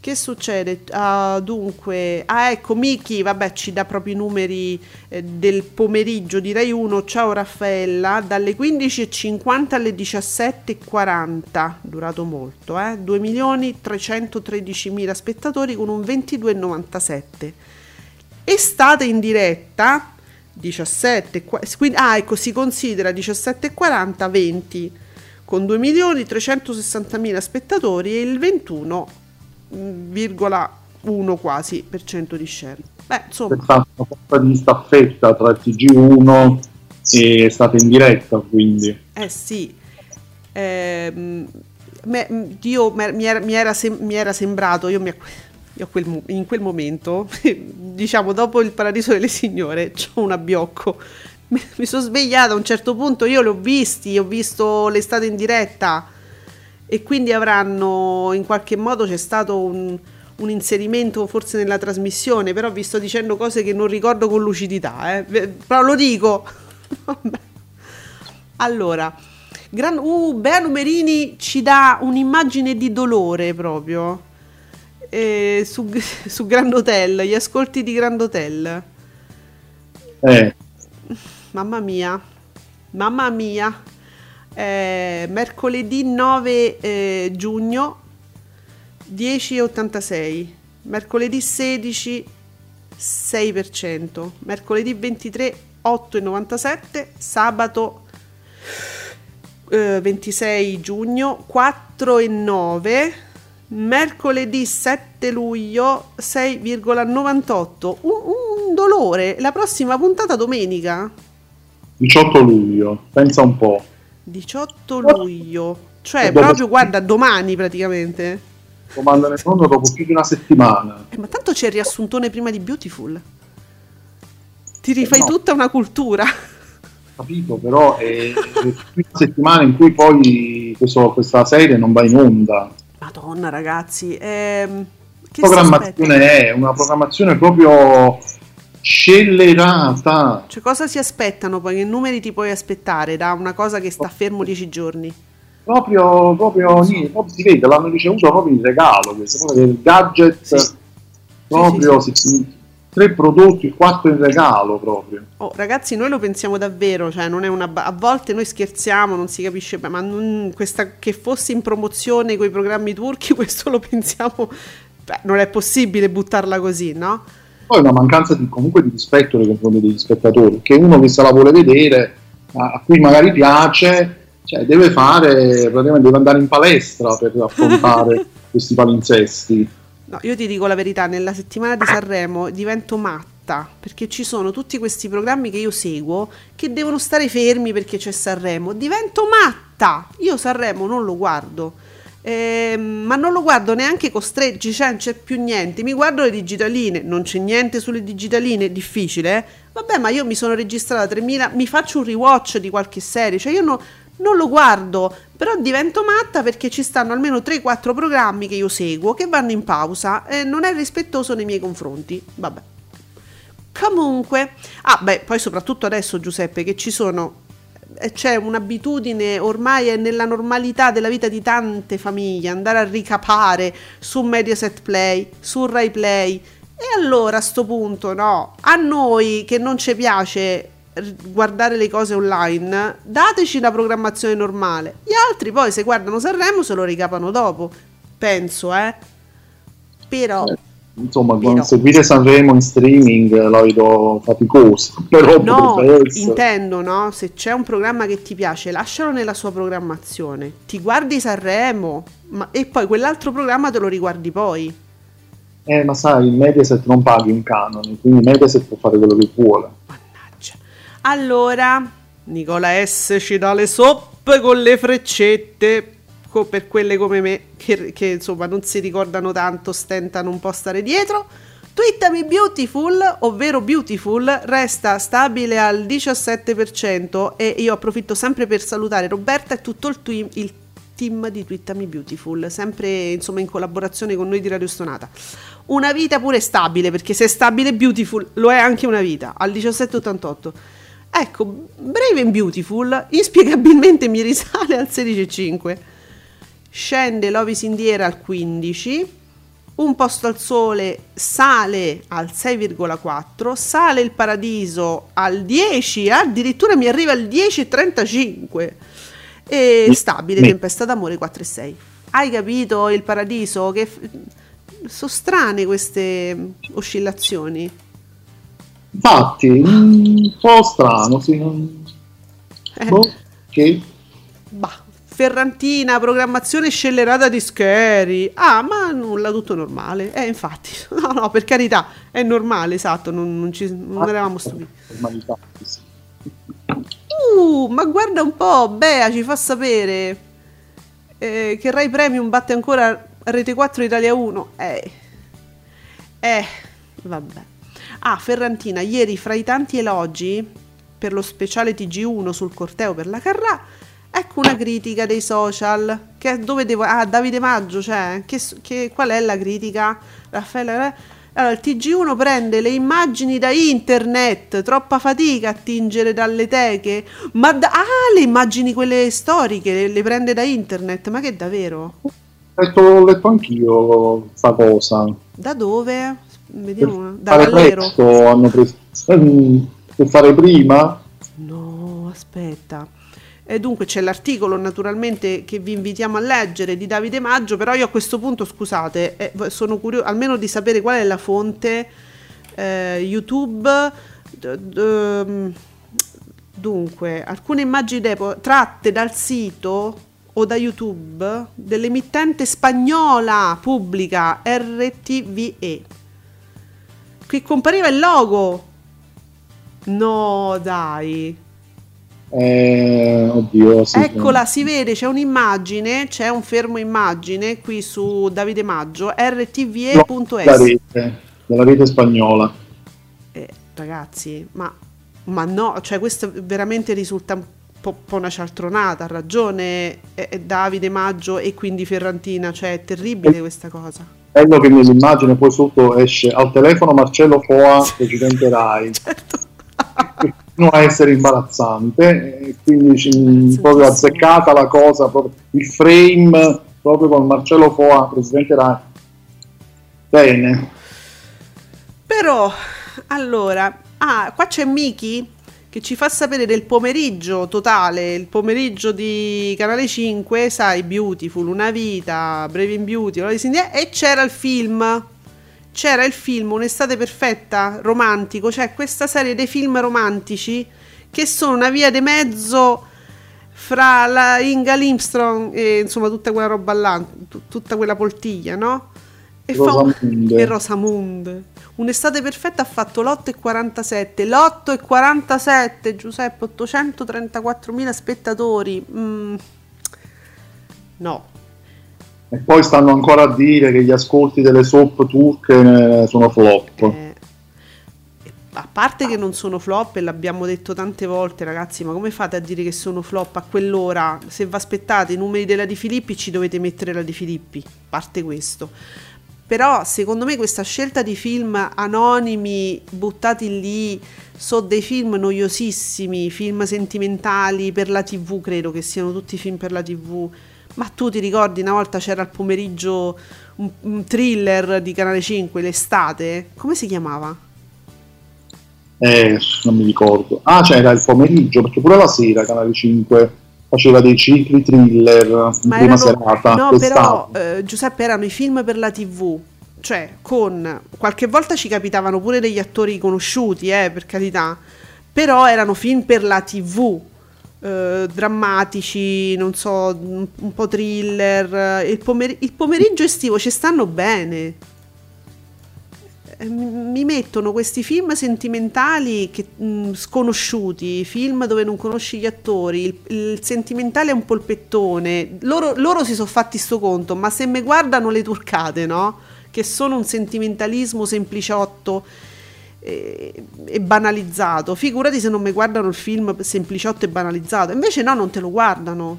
che succede? Ah, dunque ah ecco Miki vabbè ci dà proprio i numeri eh, del pomeriggio di Rai 1 ciao Raffaella. Dalle 15.50 alle 17.40 durato molto eh. 2 milioni 313 mila spettatori con un 22,97 estate in diretta 17 qua- quindi, ah ecco si considera 17,40 20 con 2 milioni 360 mila spettatori e il 21,1 quasi per cento di share. Beh insomma. Stata una sorta di staffetta tra il TG1 e è stata in diretta, quindi. Eh sì. Ehm, me- io me- mi, era, mi era sem- mi era sembrato io, mi, io quel in quel momento diciamo dopo il paradiso delle signore c'ho un abbiocco. Mi, sono svegliata a un certo punto io li ho visti ho visto l'estate in diretta. E quindi avranno in qualche modo c'è stato un, un inserimento forse nella trasmissione però vi sto dicendo cose che non ricordo con lucidità eh. Però lo dico. Allora Gran, uh, Bea Numerini ci dà un'immagine di dolore proprio eh, su, su Grand Hotel, gli ascolti di Grand Hotel. eh, Mamma mia, mamma mia. Eh, mercoledì 9 eh, giugno 10,86. Mercoledì 16 6%. Mercoledì 23 8,97. Sabato eh, 26 giugno 4,9. Mercoledì 7 luglio 6,98. Un, un dolore. La prossima puntata domenica 18 luglio, pensa un po'. 18 luglio. Cioè, dopo- proprio guarda, domani praticamente. Comandano in onda dopo più di una settimana. Eh, ma tanto c'è il riassuntone prima di Beautiful. Ti rifai no. tutta una cultura. Capito, però è, è più di una settimana in cui poi questo- questa serie non va in onda. Madonna, ragazzi. ehm, che programmazione è una programmazione proprio scellerata. Cioè, cosa si aspettano poi? Che numeri ti puoi aspettare da una cosa che sta fermo 10 giorni? Proprio, proprio, niente, proprio si vede, l'hanno ricevuto proprio in regalo. Questo, proprio del gadget, Sì. proprio sì, si- tre prodotti, quattro in regalo proprio. Oh, ragazzi, noi lo pensiamo davvero, cioè non è una ba- a volte noi scherziamo, non si capisce, ma non- questa, che fosse in promozione con i programmi turchi, questo lo pensiamo, beh, non è possibile buttarla così, no? Poi una mancanza di, comunque di rispetto nei confronti degli spettatori, che uno che se la vuole vedere, a, a cui magari piace, cioè deve fare, praticamente deve andare in palestra per affrontare questi palinsesti. No, io ti dico la verità, nella settimana di Sanremo divento matta, perché ci sono tutti questi programmi che io seguo che devono stare fermi perché c'è Sanremo. Divento matta! Io Sanremo non lo guardo. Ehm, ma non lo guardo neanche costretti, cioè non c'è più niente. Mi guardo le digitaline, non c'è niente sulle digitaline, difficile. eh? Vabbè, ma io mi sono registrata 3000, mi faccio un rewatch di qualche serie, cioè io no- non lo guardo, però divento matta perché ci stanno almeno 3-4 programmi che io seguo che vanno in pausa e non è rispettoso nei miei confronti. Vabbè. Comunque, ah beh, poi soprattutto adesso Giuseppe che ci sono eh, c'è un'abitudine ormai è nella normalità della vita di tante famiglie andare a ricapare su Mediaset Play, su Rai Play e allora a sto punto no, a noi che non ci piace guardare le cose online, dateci la programmazione normale. Gli altri poi se guardano Sanremo se lo ricapano dopo. Penso, eh. Però Eh, Insomma, Però- seguire Sanremo in streaming la vedo faticoso, però No, intendo, no? Se c'è un programma che ti piace, lascialo nella sua programmazione. Ti guardi Sanremo, Ma, e poi quell'altro programma te lo riguardi poi. Eh, ma sai, il Mediaset non paghi un canone, quindi Mediaset può fare quello che vuole. Mannaggia. Allora, Nicola S ci dà le soppe con le freccette. per quelle come me che, che, insomma non si ricordano tanto, stentano un po' a stare dietro. Twittami Beautiful, ovvero Beautiful, resta stabile al 17% e io approfitto sempre per salutare Roberta e tutto il, twi- il team di Twittami Beautiful, sempre insomma in collaborazione con noi di Radio Stonata. Una vita pure stabile, perché se è stabile Beautiful lo è anche una vita, al 17,88. Ecco, Brave and Beautiful inspiegabilmente mi risale al 16,5. Scende Lovis Indiera al 15. Un posto al sole sale al 6,4, sale il paradiso al 10, addirittura mi arriva al 10,35 e stabile tempesta d'amore 4,6. Hai capito il paradiso? Che f- sono strane queste oscillazioni. Infatti, un po' strano, sì. Eh, boh, ok. bah, Ferrantina, programmazione scellerata di Scary. Ah, ma nulla, tutto normale. Eh, infatti, no, no, per carità, è normale, esatto, non, non ci, non eravamo. Normalità, sì. Uh, ma guarda un po', Bea ci fa sapere eh, che Rai Premium batte ancora Rete 4 Italia 1. Eh, eh, vabbè. Ah, Ferrantina, ieri fra i tanti elogi per lo speciale TG1 sul corteo per la Carrà, ecco una critica dei social. Che dove devo... Ah, Davide Maggio, cioè, che, che- qual è la critica? Raffaele... eh? Allora, il TG1 prende le immagini da internet, troppa fatica a tingere dalle teche, ma da- ah, le immagini quelle storiche le, le prende da internet, ma che davvero? Ho letto, letto anch'io sta cosa. Da dove? Vediamo, da fare Vallero. presto hanno preso... ehm, Per fare prima? No, aspetta. E dunque c'è l'articolo naturalmente che vi invitiamo a leggere di Davide Maggio, però io a questo punto, scusate, eh, sono curioso almeno di sapere qual è la fonte eh, YouTube. d- d- mm, dunque, alcune immagini depo- tratte dal sito o da YouTube dell'emittente spagnola pubblica RTVE. Qui compariva il logo. No, dai. Eh, oddio, sì. Eccola, si vede, c'è un'immagine, c'è un fermo immagine qui su Davide Maggio, La rtve.es. rete, della rete spagnola. Eh, ragazzi, ma, ma no, cioè questo veramente risulta un po', po' una cialtronata, ha ragione eh, eh, Davide Maggio e quindi Ferrantina, cioè è terribile questa cosa. Bello che nell'immagine poi sotto esce al telefono Marcello Foa, presidente Rai. Certo. Continua a essere imbarazzante, e quindi ci- proprio azzeccata la cosa, proprio il frame proprio con Marcello Foa, presidente Rai. Bene. Però, allora, ah, qua c'è Miki che ci fa sapere del pomeriggio totale, il pomeriggio di Canale 5, sai, Beautiful, Una vita, Brave in Beauty, e c'era il film. C'era il film Un'estate perfetta, romantico, cioè questa serie dei film romantici che sono una via di mezzo fra la Inga Limstrong e insomma tutta quella roba là, t- tutta quella poltiglia, no? E fa un- Rosamund. e Rosamund. Un'estate perfetta ha fatto l'8,47. L'8,47, Giuseppe, 834.000 spettatori. Mm. No. E poi stanno ancora a dire che gli ascolti delle soap turche eh, sono flop. Eh, a parte che non sono flop, e l'abbiamo detto tante volte, ragazzi, ma come fate a dire che sono flop a quell'ora? Se vi aspettate i numeri della Di Filippi, ci dovete mettere la Di Filippi. A parte questo. Però, secondo me, questa scelta di film anonimi buttati lì sono dei film noiosissimi, film sentimentali per la TV, credo che siano tutti film per la TV. Ma tu ti ricordi una volta c'era al pomeriggio un, un thriller di Canale 5, l'estate? Come si chiamava? Eh, non mi ricordo. Ah, c'era il pomeriggio, perché pure la sera Canale 5 faceva dei cicli thriller Ma prima erano, serata. no, però eh, Giuseppe erano i film per la TV, cioè con qualche volta ci capitavano pure degli attori conosciuti, eh, per carità, però erano film per la TV, eh, drammatici, non so, un, un po' thriller. Il, pomer- il pomeriggio estivo ci stanno bene. Eh, mi mettono questi film sentimentali che, mh, sconosciuti, film dove non conosci gli attori, il, il sentimentale è un polpettone, loro, loro si sono fatti sto conto, ma se mi guardano le turcate, no? Che sono un sentimentalismo sempliciotto e, e banalizzato, figurati se non mi guardano il film sempliciotto e banalizzato, invece no, non te lo guardano.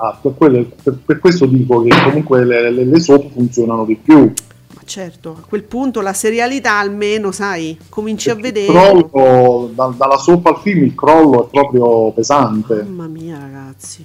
Ah, per, quello- per- per questo dico che comunque le, le, le soap funzionano di più. Certo, a quel punto la serialità almeno, sai, cominci a Il vedere... crollo, da- dalla soap al film, il crollo è proprio pesante. Mamma mia, ragazzi.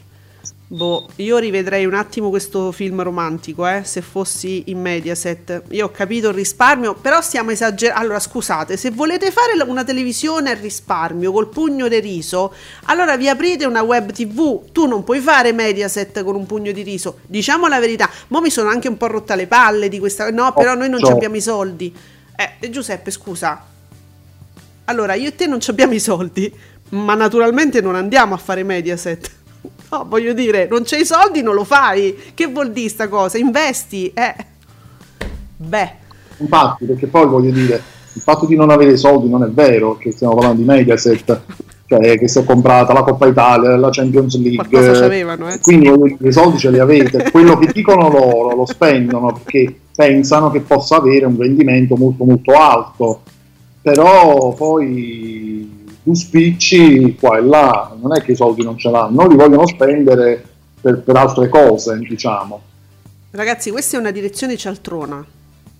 Boh, io rivedrei un attimo questo film romantico, eh, se fossi in Mediaset. Io ho capito il risparmio, però stiamo esagerando. Allora, scusate, se volete fare una televisione a risparmio col pugno di riso, allora vi aprite una web TV. Tu non puoi fare Mediaset con un pugno di riso. Diciamo la verità. Mo mi sono anche un po' rotta le palle di questa No, però noi non ci Cioè. abbiamo i soldi. Eh, Giuseppe, scusa. Allora, io e te non ci abbiamo i soldi, ma naturalmente non andiamo a fare Mediaset. No, voglio dire, non c'hai i soldi, non lo fai. Che vuol dire sta cosa? Investi, eh. Beh, Infatti, perché poi voglio dire, il fatto di non avere soldi non è vero, che stiamo parlando di Mediaset, cioè che si è comprata la Coppa Italia, la Champions League. C'avevano, eh. Quindi i soldi ce li avete, quello che dicono loro lo spendono perché pensano che possa avere un rendimento molto molto alto, però poi tu spicci qua e là, non è che i soldi non ce l'hanno, li vogliono spendere per, per altre cose, diciamo. ragazzi, questa è una direzione cialtrona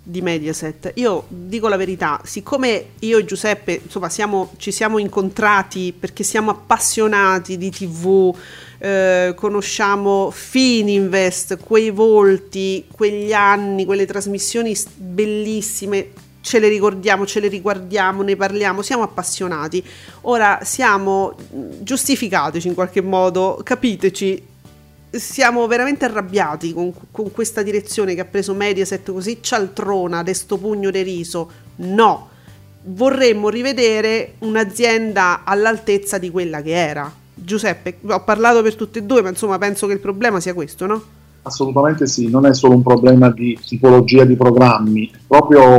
di Mediaset. Io dico la verità, siccome io e Giuseppe, insomma, siamo- ci siamo incontrati perché siamo appassionati di TV, eh, conosciamo Fininvest, quei volti, quegli anni, quelle trasmissioni bellissime, ce le ricordiamo, ce le riguardiamo, ne parliamo, siamo appassionati. Ora siamo mh, giustificateci in qualche modo, capiteci. Siamo veramente arrabbiati con, con questa direzione che ha preso Mediaset così cialtrona, de sto pugno di riso. No, vorremmo rivedere un'azienda all'altezza di quella che era. Giuseppe, ho parlato per tutte e due, ma insomma penso che il problema sia questo, no? Assolutamente sì, non è solo un problema di tipologia di programmi, proprio,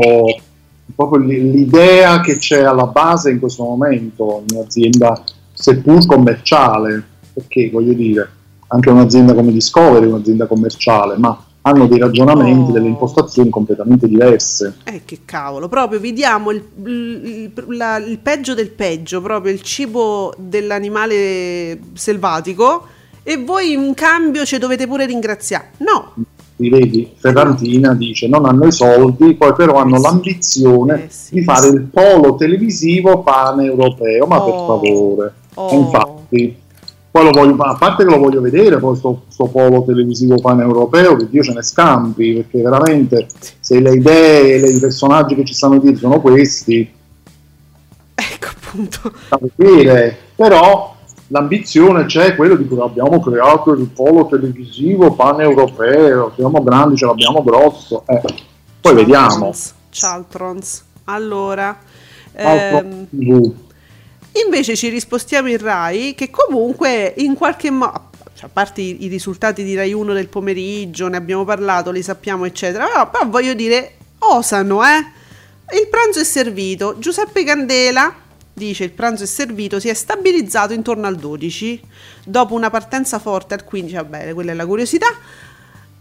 proprio l'idea che c'è alla base in questo momento, in un'azienda seppur commerciale, perché voglio dire, anche un'azienda come Discovery è un'azienda commerciale, ma hanno dei ragionamenti, Oh. delle impostazioni completamente diverse. Eh, che cavolo, proprio vi diamo il, il- la- il peggio del peggio, proprio il cibo dell'animale selvatico e voi in cambio ci dovete pure ringraziare. No, Ti vedi, Ferrantina dice non hanno i soldi, poi però hanno Eh sì. l'ambizione Eh sì, di fare sì. il polo televisivo pan-europeo, ma per Oh. favore. Oh. Infatti, poi lo voglio, a parte che lo voglio vedere, poi sto, sto polo televisivo pan-europeo, che Dio ce ne scampi, perché veramente se le idee e i personaggi che ci stanno dietro sono questi, ecco appunto. da vedere, però l'ambizione c'è, quello di cui abbiamo creato il polo televisivo pan-europeo, siamo grandi, ce l'abbiamo grosso, eh, poi vediamo. Chaltrons, Chaltrons. Allora, ehm. Invece ci rispostiamo in Rai che comunque in qualche modo, cioè, a parte i, i risultati di Rai 1 del pomeriggio, ne abbiamo parlato, li sappiamo eccetera, però, però voglio dire, osano, eh? Il pranzo è servito, Giuseppe Candela dice il pranzo è servito, si è stabilizzato intorno al 12, dopo una partenza forte al 15, va bene, quella è la curiosità,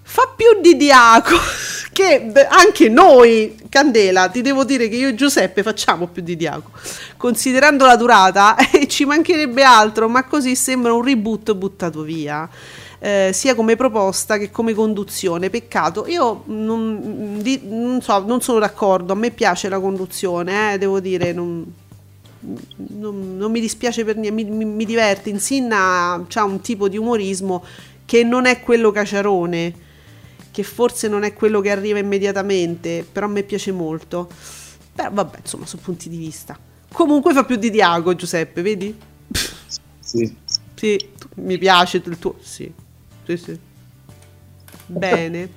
fa più di Diaco che anche noi. Candela ti devo dire che io e Giuseppe facciamo più di Diaco. Considerando la durata eh, ci mancherebbe altro ma così sembra un reboot buttato via. Eh, sia come proposta che come conduzione. Peccato. Io non, di- non so non sono d'accordo. A me piace la conduzione eh, devo dire non, non, non mi dispiace per niente, mi, mi, mi diverte. Insinna ha un tipo di umorismo che non è quello caciarone, che forse non è quello che arriva immediatamente, però a me piace molto. Però vabbè, insomma, sono punti di vista. Comunque fa più di Diago, Giuseppe, vedi? Sì. Sì, mi piace il tuo... Sì, sì, sì. Bene.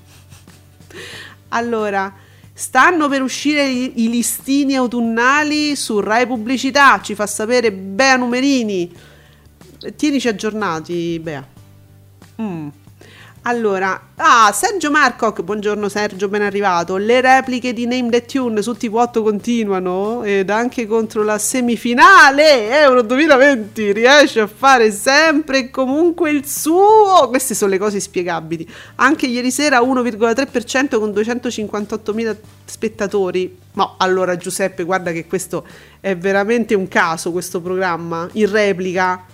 Allora, stanno per uscire i, listini autunnali su Rai Pubblicità, ci fa sapere Bea Numerini. tienici aggiornati, Bea. Mm. Allora, ah, Sergio Marcoc, buongiorno Sergio, ben arrivato. Le repliche di Name That Tune su TV8 continuano ed anche contro la semifinale Euro 2020 riesce a fare sempre e comunque il suo. Queste sono le cose spiegabili. Anche ieri sera 1,3% con 258.000 spettatori. Ma allora Giuseppe, guarda che questo è veramente un caso, questo programma, in replica.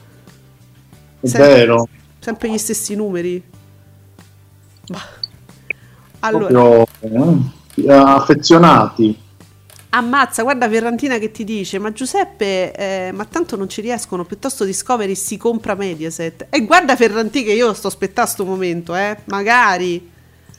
È Sempre- vero. Sempre gli stessi numeri. Allora, Proprio eh, affezionati. ammazza, guarda Ferrantina che ti dice, ma Giuseppe, eh, ma tanto non ci riescono, piuttosto Discovery si compra Mediaset. E guarda Ferranti che io sto aspettando sto momento, eh, magari.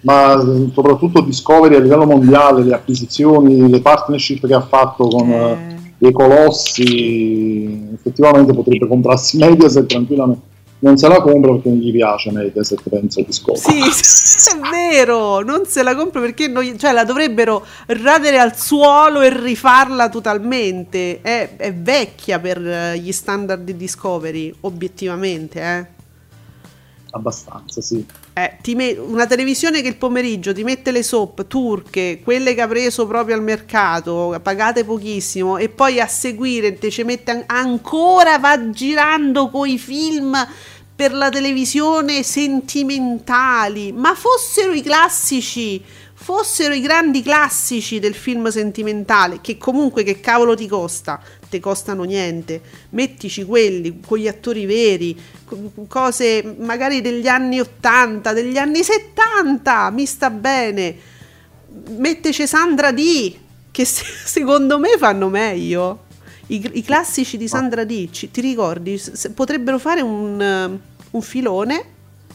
ma eh, soprattutto Discovery a livello mondiale, le acquisizioni, le partnership che ha fatto con Eh. eh, dei colossi, effettivamente potrebbe comprarsi Mediaset tranquillamente. Non se la compra perché non gli piace Mediaset, penso a Discovery. Sì, è vero, non se la compro perché non- cioè, la dovrebbero radere al suolo e rifarla totalmente. È, è vecchia per eh, gli standard di Discovery, obiettivamente, eh. Abbastanza, sì. Eh, ti me- una televisione che il pomeriggio ti mette le soap turche, quelle che ha preso proprio al mercato, pagate pochissimo, e poi a seguire te ci mette an- ancora, va girando coi film per la televisione sentimentali, ma fossero i classici, fossero i grandi classici del film sentimentale, che comunque che cavolo ti costa? Te costano niente, mettici quelli con gli attori veri, co- cose magari degli anni 80, degli anni 70, mi sta bene. Metteci Sandra D, che se- secondo me fanno meglio. I, i classici di Sandra D, ci- ti ricordi? Se- potrebbero fare un, eh, un filone,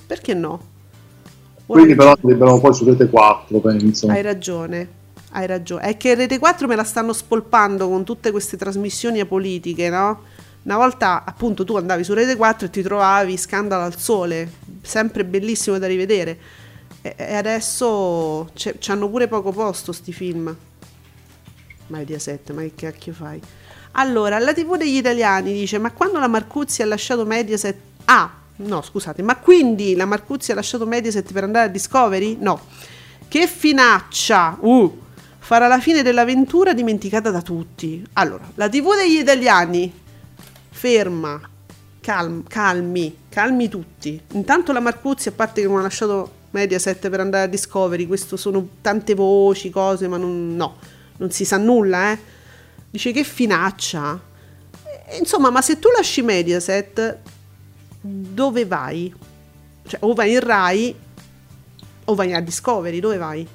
perché no? Quindi però andrebbero poi su Rete 4, penso. hai ragione, hai ragione. È che Rete 4 me la stanno spolpando con tutte queste trasmissioni apolitiche, no? Una volta appunto tu andavi su Rete 4 e ti trovavi Scandalo al Sole, sempre bellissimo da rivedere. E, e adesso ci hanno pure poco posto sti film. Mediaset, ma che cacchio fai? Allora, la TV degli italiani dice: Ma quando la Marcuzzi ha lasciato Mediaset. Ah, no, scusate, ma quindi la Marcuzzi ha lasciato Mediaset per andare a Discovery? No. Che finaccia! Uh, farà la fine dell'avventura dimenticata da tutti. Allora, la TV degli italiani ferma, calm- calmi, calmi tutti. Intanto la Marcuzzi, a parte che non ha lasciato Mediaset per andare a Discovery, questo sono tante voci, cose, ma non, no, non si sa nulla, eh. Dice che finaccia. Insomma, ma se tu lasci Mediaset, dove vai? Cioè, o vai in Rai o vai a Discovery, dove vai?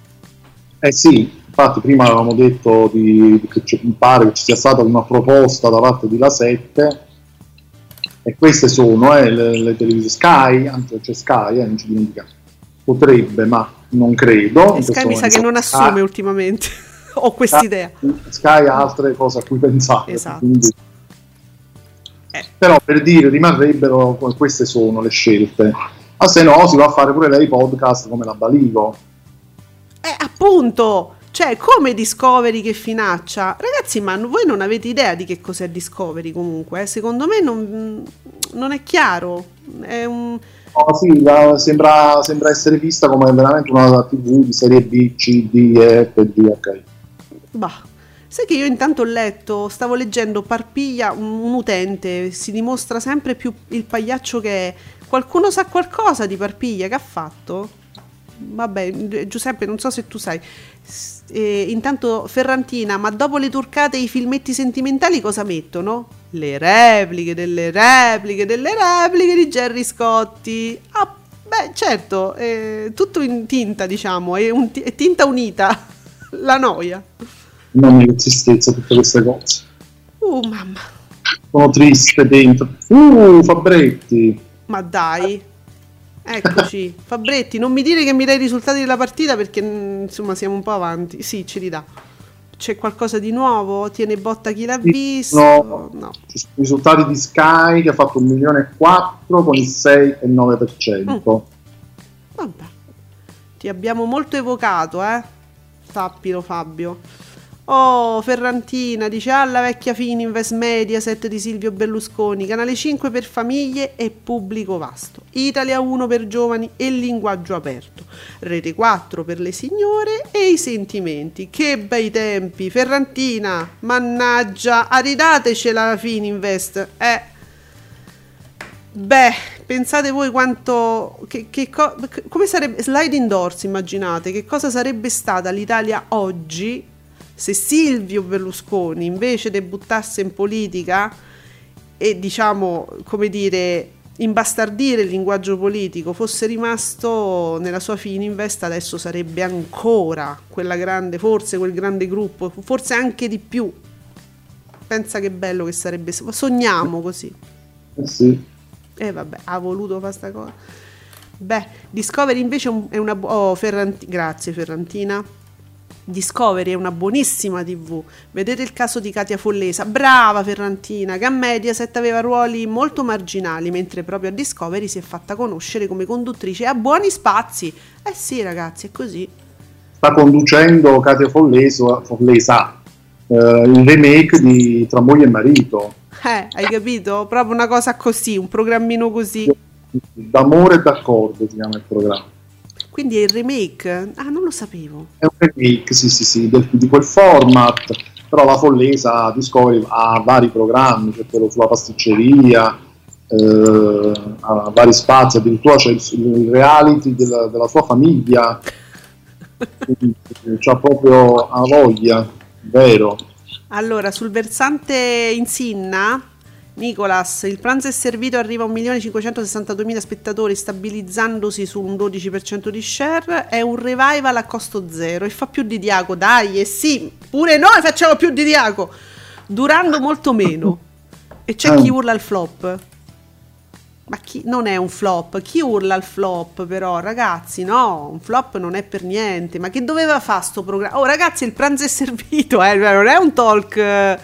Eh sì, infatti prima avevamo detto di, che ci- pare che ci sia stata una proposta da parte di La 7 e queste sono eh, le, le televisioni Sky, anzi c'è Sky, eh, non ci dimentichiamo. Potrebbe, ma non credo. E Sky mi sa che non assume Sky- ultimamente. Ho quest'idea. Sky ha altre cose a cui pensare. Esatto. quindi- Eh. Però per dire rimarrebbero, queste sono le scelte. Ma se no si va a fare pure lei podcast come la Baligo. Eh, appunto, cioè, come Discovery che finaccia? Ragazzi, ma voi non avete idea di che cos'è Discovery comunque? eh? Secondo me non, non è chiaro. È un... No, sì, la- sembra, sembra essere vista come veramente una TV di serie B, C, D, E, F, G, ok. Bah. Sai che io intanto ho letto, stavo leggendo Parpiglia, un, un utente, si dimostra sempre più il pagliaccio che è. Qualcuno sa qualcosa di Parpiglia? Che ha fatto? Vabbè, Giuseppe, non so se tu sai. Eh, intanto Ferrantina, ma dopo le turcate e i filmetti sentimentali cosa mettono? Le repliche delle repliche delle repliche di Gerry Scotti. Ah, beh, certo, è tutto in tinta, diciamo, è, un- è tinta unita. La noia. Non mi tristezza tutte queste cose. Uh, mamma. Sono triste dentro. Uh, Fabretti. Ma dai. Eccoci. Fabretti, non mi dire che mi dai i risultati della partita perché mm, insomma siamo un po' avanti. Sì, ce li dà. C'è qualcosa di nuovo? Tiene botta chi l'ha visto? no. no. Ci sono i risultati di Sky che ha fatto un milione e quattro con il 6,9%. Vabbè. Ti abbiamo molto evocato, eh? Sappilo Fabio. Oh, Ferrantina dice alla vecchia Fininvest Mediaset di Silvio Berlusconi, Canale 5 per famiglie e pubblico vasto, Italia 1 per giovani e linguaggio aperto, Rete 4 per le signore e i sentimenti. Che bei tempi, Ferrantina, mannaggia, aridatecela la Fininvest. Eh. Beh, pensate voi quanto. Che, che co- come sarebbe. Sliding doors, immaginate che cosa sarebbe stata l'Italia oggi se Silvio Berlusconi invece debuttasse in politica e diciamo, come dire, imbastardire il linguaggio politico fosse rimasto nella sua Fininvest adesso sarebbe ancora quella grande, forse quel grande gruppo, forse anche di più. Pensa che bello che sarebbe, sogniamo così. Eh sì. E vabbè, ha voluto fare sta cosa. Beh, Discovery invece è un- è una... Oh, Ferranti- grazie Ferrantina. Discovery è una buonissima tv. Vedete il caso di Katia Follesa, brava Ferrantina, che a Mediaset aveva ruoli molto marginali, mentre proprio a Discovery si è fatta conoscere come conduttrice ha buoni spazi. Eh sì ragazzi, è così. Sta conducendo Katia Folleso- Follesa eh, il remake di Tra moglie e marito. Eh, hai capito? Proprio una cosa così, un programmino così. D'amore e d'accordo si chiama il programma. Quindi è il remake? Ah, non lo sapevo. È un remake, sì, sì, sì, del- di quel format, però la Follesa Discovery ha vari programmi, c'è quello sulla pasticceria, eh, ha vari spazi, addirittura c'è il, il reality della, della sua famiglia, quindi eh, c'ha proprio a voglia, vero. Allora, sul versante Insinna, Nicolas, il pranzo è servito, arriva a 1.562.000 spettatori, stabilizzandosi su un 12% di share. È un revival a costo zero e fa più di Diaco, dai, e sì, pure noi facciamo più di Diaco, durando molto meno. E c'è chi urla al flop. Ma chi non è un flop? Chi urla al flop però, ragazzi? No, un flop non è per niente. Ma che doveva fare sto programma? Oh, ragazzi, il pranzo è servito, eh, non è un talk, eh,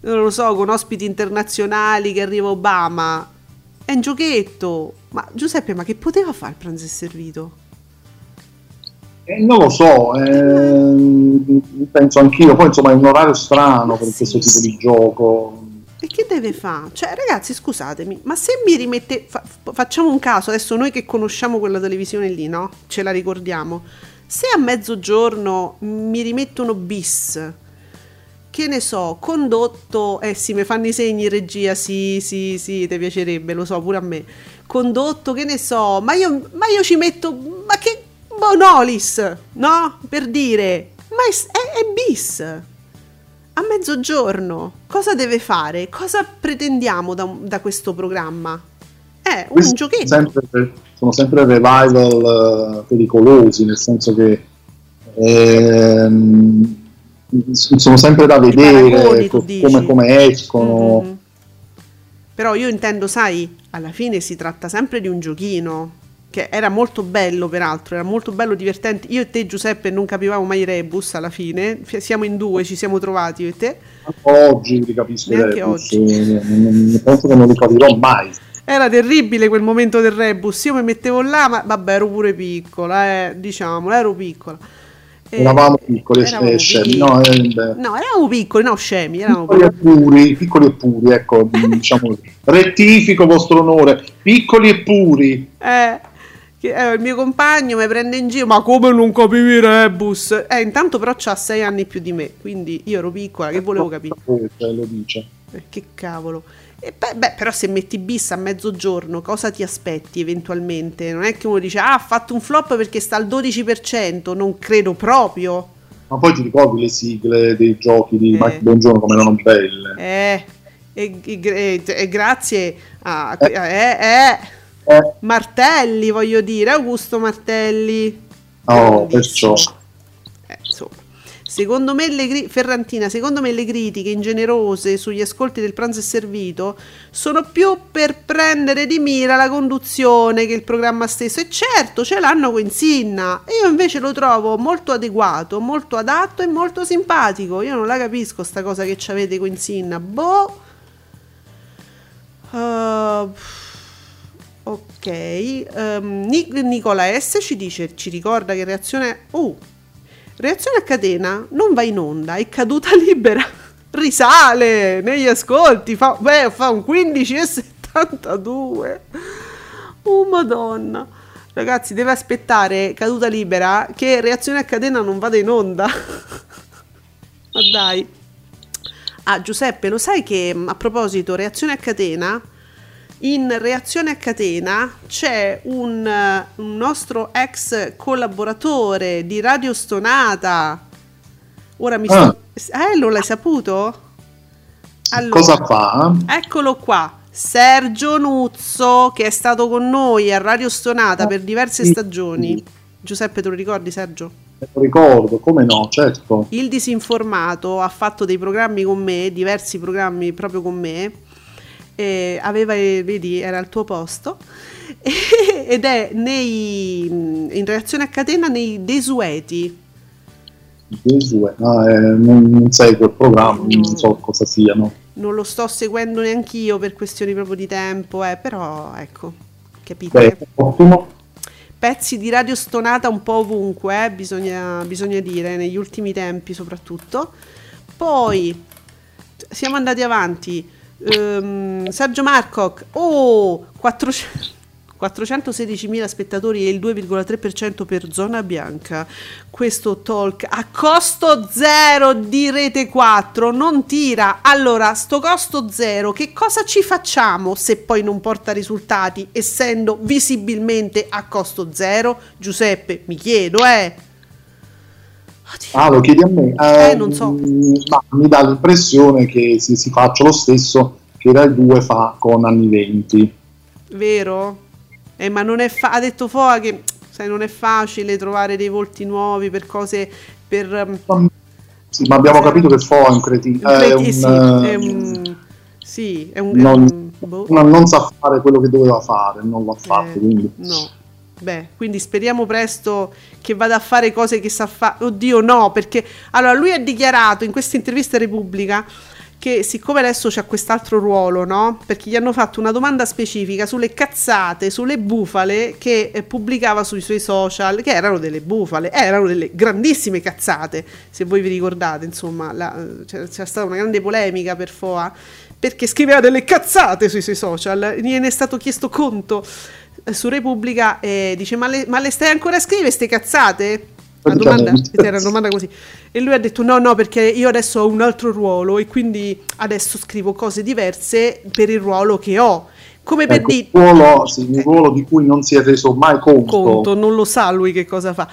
non lo so, con ospiti internazionali che arriva Obama. È un giochetto. Ma Giuseppe, ma che poteva fare il pranzo è servito? Eh, non lo so, ehm, penso anch'io, poi insomma è un orario strano per Sì, questo tipo sì. di gioco. E che deve fare? Cioè, ragazzi, scusatemi, ma se mi rimette. fa- facciamo un caso, adesso noi che conosciamo quella televisione lì, no? Ce la ricordiamo. Se a mezzogiorno mi rimettono bis, che ne so, condotto. Eh sì, mi fanno i segni in regia, sì, sì, sì, ti piacerebbe, lo so, pure a me. Condotto, che ne so, ma io, ma io ci metto. Ma che. Bonolis, no? Per dire. Ma è, è- è bis a mezzogiorno cosa deve fare? Cosa pretendiamo da, da questo programma? È un Questi giochetto. sono sempre, sono sempre revival eh, pericolosi, nel senso che ehm, sono sempre da paragoni, vedere dici. come, come escono. Mhm. Però io intendo, sai, alla fine si tratta sempre di un giochino. Che era molto bello, peraltro, era molto bello, divertente. Io e te, Giuseppe, non capivamo mai i rebus alla fine. Siamo in due, ci siamo trovati io e te. Oggi li capisco, Neanche Rebus, oggi. penso che non li capirò mai. Era terribile quel momento del rebus. Io mi mettevo là, ma vabbè, ero pure piccola, eh, diciamolo, ero piccola. E- Eravamo piccoli e eravamo e scemi, no? Eh. No, eravamo piccoli, no, scemi. Eravamo Piccoli e puri, piccoli e puri, ecco, diciamo. Rettifico vostro onore, piccoli e puri. Eh, eh, il mio compagno mi prende in giro, ma come non capivi rebus? Eh, intanto però c'ha sei anni più di me, quindi io ero piccola, che volevo capire? Voce, lo dice. Eh, che cavolo. E beh, beh, però se metti bis a mezzogiorno, cosa ti aspetti eventualmente? Non è che uno dice, ah, ha fatto un flop perché sta al 12%, non credo proprio. Ma poi ti ricordi le sigle dei giochi di Eh. Mike Bongiorno come erano belle? Eh, e, e- e- grazie a... Eh, eh, Eh, Martelli, voglio dire, Augusto Martelli. oh, perciò. Secondo me le Ferrantina, secondo me le critiche ingenerose sugli ascolti del pranzo è servito sono più per prendere di mira la conduzione che il programma stesso. E certo, ce l'hanno con Sinna. Io invece lo trovo molto adeguato, molto adatto e molto simpatico. Io non la capisco sta cosa che avete con Sinna. Boh. Uh, ok. ehm, Nic- Nicola S ci dice, ci ricorda che reazione... Uh, Reazione a catena non va in onda, è caduta libera, risale negli ascolti, fa, beh, fa un 15,72. Oh madonna. Ragazzi, deve aspettare caduta libera che reazione a catena non vada in onda. Ma dai. Ah, Giuseppe, lo sai che mh, a proposito, reazione a catena, in reazione a catena c'è un, eh, un nostro ex collaboratore di Radio Stonata. Ora mi Ah. sto... Eh, non l'hai saputo? Allora, Cosa fa? Eccolo qua, Sergio Nuzzo, che è stato con noi a Radio Stonata per diverse stagioni. Giuseppe, te lo ricordi, Sergio? Lo ricordo, come no, certo. Il disinformato ha fatto dei programmi con me, diversi programmi proprio con me. E aveva, eh, vedi, era al tuo posto. ed è nei, in reazione a catena nei desueti. Gesù, ah, eh, non, non seguo il programma, quindi non so cosa siano. Non lo sto seguendo neanch'io per questioni proprio di tempo, eh, però ecco, capite? Beh, ottimo. pezzi di radio stonata un po' ovunque, eh, bisogna, bisogna dire, negli ultimi tempi soprattutto. Poi siamo andati avanti. Ehm, Sergio Marcoc, oh, 400 416.000 spettatori e il 2,3% per zona bianca. Questo talk a costo zero di rete 4 non tira. Allora, sto costo zero, che cosa ci facciamo se poi non porta risultati, essendo visibilmente a costo zero? Giuseppe, mi chiedo, eh. Ah, lo chiedi a me? Eh, non so. Ma mi dà l'impressione che si, si faccia lo stesso che Rai 2 fa con anni 20. Vero? Eh, ma non è fa- ha detto Foa che sai, non è facile trovare dei volti nuovi per cose per ehm, Sì, ma abbiamo capito che Fo è un cretino. È un, Eh, sì, eh, è un sì, è un, è non, un- boh. non- non sa fare quello che doveva fare, non l'ha fatto. Eh, quindi. no. Beh, quindi speriamo presto che vada a fare cose che sa fare. Oddio, no, perché allora lui ha dichiarato in questa intervista a Repubblica che siccome adesso c'ha quest'altro ruolo, no? Perché gli hanno fatto una domanda specifica sulle cazzate, sulle bufale che eh, pubblicava sui suoi social, che erano delle bufale, erano delle grandissime cazzate, se voi vi ricordate, insomma, la- c'è, c'è stata una grande polemica per Foa perché scriveva delle cazzate sui suoi social, gliene è stato chiesto conto eh, su Repubblica e dice ma le, ma le stai ancora a scrivere ste cazzate? La domanda, era una domanda così. E lui ha detto no, no, perché io adesso ho un altro ruolo e quindi adesso scrivo cose diverse per il ruolo che ho. Come per Ecco, dire, un, ruolo, sì, un ruolo di cui non si è reso mai conto, conto, non lo sa lui che cosa fa.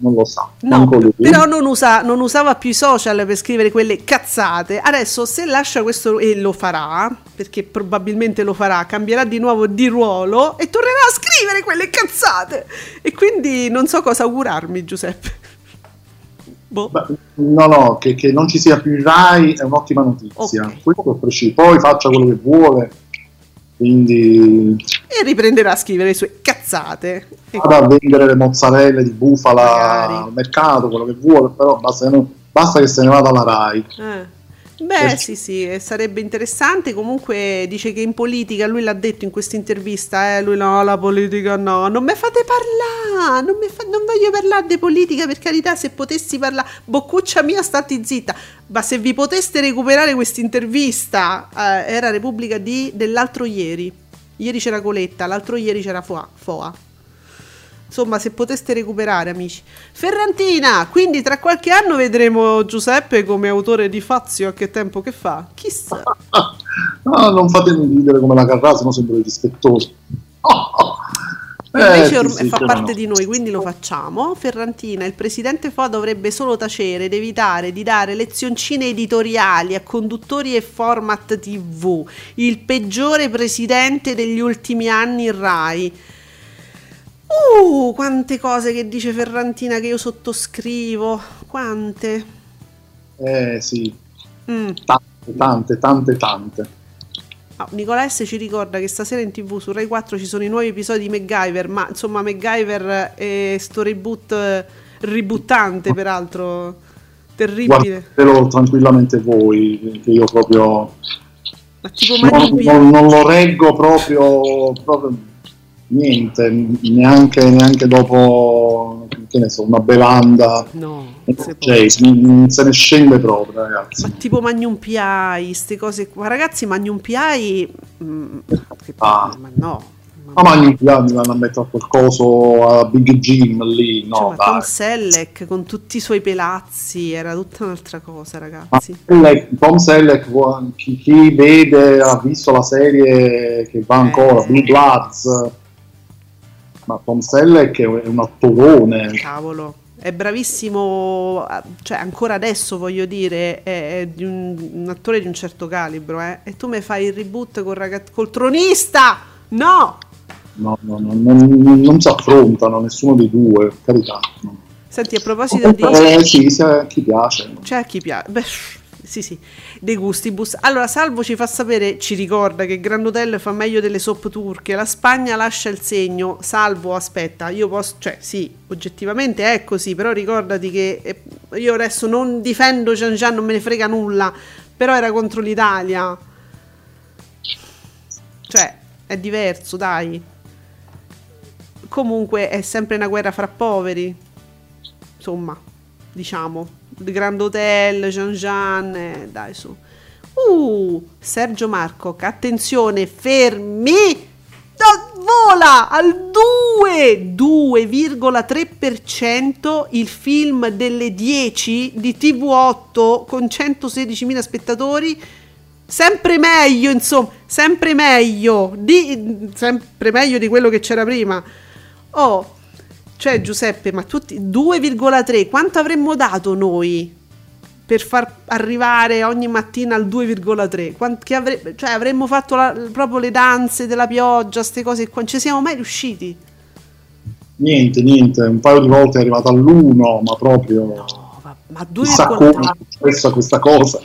Non lo sa. No, però non, usa- non usava più i social per scrivere quelle cazzate. Adesso se lascia questo e lo farà, perché probabilmente lo farà, cambierà di nuovo di ruolo e tornerà a scrivere quelle cazzate. E quindi non so cosa augurarmi, Giuseppe. Boh. Beh, no, no, che, che non ci sia più il Rai è un'ottima notizia. Ok. Questo è preciso. Poi faccia quello che vuole, quindi E riprenderà a scrivere le sue cazzate. Vada a vendere le mozzarelle di bufala Magari. al mercato, quello che vuole, però basta che, non- basta che se ne vada alla Rai. Eh. Beh, Eh. sì, sì, eh, sarebbe interessante. Comunque dice che in politica, lui l'ha detto in questa intervista, eh, lui no, la politica no, non mi fate parlare, non, fa- non voglio parlare di politica, per carità, se potessi parlare, boccuccia mia, stati zitta. Ma se vi poteste recuperare questa intervista, eh, era Repubblica di dell'altro ieri. Ieri c'era Coletta, l'altro ieri c'era Foa. Foa. Insomma, se poteste recuperare, amici. Ferrantina, quindi tra qualche anno vedremo Giuseppe come autore di Fazio a che tempo che fa. Chissà. Ah, no, non fatemi ridere come la Carrà, sennò sembro irrispettoso. Invece Eh, sì, sì, fa come parte no. di noi, quindi lo facciamo. Ferrantina, il presidente Foa dovrebbe solo tacere ed evitare di dare lezioncine editoriali a conduttori e format TV. Il peggiore presidente degli ultimi anni in Rai. Uh, quante cose che dice Ferrantina che io sottoscrivo. Quante? Eh sì, Mm. tante, tante, tante, tante. Ah, Nicola S ci ricorda che stasera in tv su Rai 4 ci sono i nuovi episodi di MacGyver, ma insomma MacGyver è sto reboot ributtante peraltro, terribile, Guardatelo tranquillamente voi, che io proprio ma tipo non, non- non lo reggo proprio, proprio niente, neanche, neanche dopo che ne so, una bevanda. No, un se cocktail, non, se ne scende proprio, ragazzi. Ma tipo Magnum PI, queste cose qua. Ragazzi, Magnum PI... mm, che- Ah. Ma no. Ma Magnum PI mi vanno a mettere qualcosa a Big Jim lì, no, Cioè, ma Tom. Selleck con tutti i suoi pelazzi era tutta un'altra cosa, ragazzi. Selleck- Tom Selleck, chi, chi vede, ha visto la serie che va ancora, Eh. Blue Bloods, ma Tom Selleck è un è un attorone. Cavolo, è bravissimo, cioè ancora adesso voglio dire, è, è di un, un attore di un certo calibro, eh. E tu mi fai il reboot col, ragazzo, col tronista? No! No, no, no, non, non si affrontano nessuno dei due, per carità. no. Senti, a proposito di... Eh, sì, se chi piace. C'è chi piace. Beh, sì, sì, dei gustibus. Allora, Salvo ci fa sapere, ci ricorda che Grand Hotel fa meglio delle soap turche. La Spagna lascia il segno. Salvo, aspetta, io posso, cioè, sì, oggettivamente è così, però ricordati che eh, io adesso non difendo Gian Gian, non me ne frega nulla, però era contro l'Italia. Cioè, è diverso, dai. Comunque è sempre una guerra fra poveri. Insomma, diciamo. Grand Hotel, Jean Jean, eh, dai su. Uh, Sergio Marco, attenzione, fermi! No, vola al 2, 2,3% il film delle 10 di TV8 con 116.000 spettatori. Sempre meglio, insomma, sempre meglio, di, sempre meglio di quello che c'era prima. Oh, cioè Giuseppe, ma tutti 2,3, quanto avremmo dato noi per far arrivare ogni mattina al 2,3? Quant- che avre- cioè avremmo fatto la- proprio le danze della pioggia, queste cose qua, non ci siamo mai riusciti. Niente, niente, un paio di volte è arrivato all'1, ma proprio Oh, va- ma chissà come 2,3. è successa questa cosa.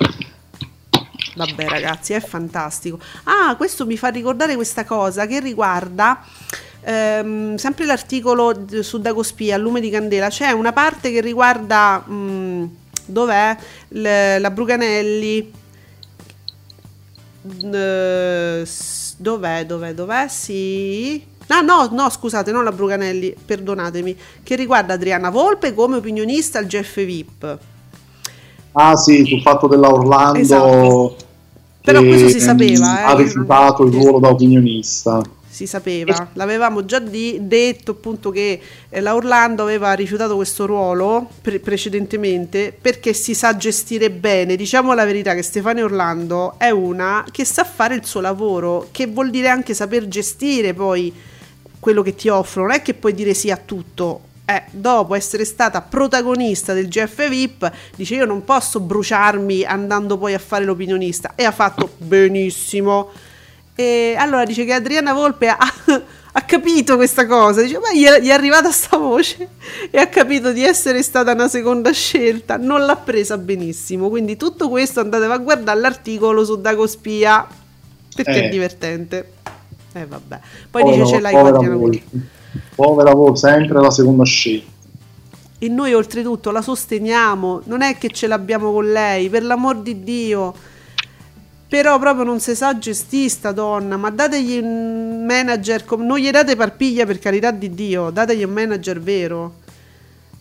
Vabbè ragazzi, è fantastico. Ah, questo mi fa ricordare questa cosa che riguarda ehm, sempre l'articolo su Dagospia, Lume di Candela. C'è una parte che riguarda... mm, dov'è? L- la Bruganelli. Eh, dov'è? Dov'è? Dov'è? Sì. Ah no, no, scusate, non la Bruganelli, perdonatemi, che riguarda Adriana Volpe come opinionista al GF VIP. Ah sì, sul fatto della Orlando Esatto. Però questo si sapeva, eh, ha rifiutato il ruolo da opinionista. Si sapeva, l'avevamo già di- detto appunto che eh, la Orlando aveva rifiutato questo ruolo pre- precedentemente perché si sa gestire bene. Diciamo la verità che Stefania Orlando è una che sa fare il suo lavoro, che vuol dire anche saper gestire poi quello che ti offrono, non è che puoi dire sì a tutto. Eh, dopo essere stata protagonista del GF VIP, dice io non posso bruciarmi andando poi a fare l'opinionista e ha fatto benissimo. E allora dice che Adriana Volpe ha, ha capito questa cosa, dice ma gli è, gli è arrivata sta voce e ha capito di essere stata una seconda scelta, non l'ha presa benissimo, quindi tutto questo andatevi a guardare l'articolo su Dagospia perché Eh. è divertente. Eh vabbè, poi Povera- dice ce l'hai povera. Volpe. Povera Volpe, sempre la seconda scelta. E noi oltretutto la sosteniamo, non è che ce l'abbiamo con lei, per l'amor di Dio. Però proprio non si sa gestire sta donna, ma dategli un manager, non gli date parpiglia per carità di Dio, dategli un manager vero.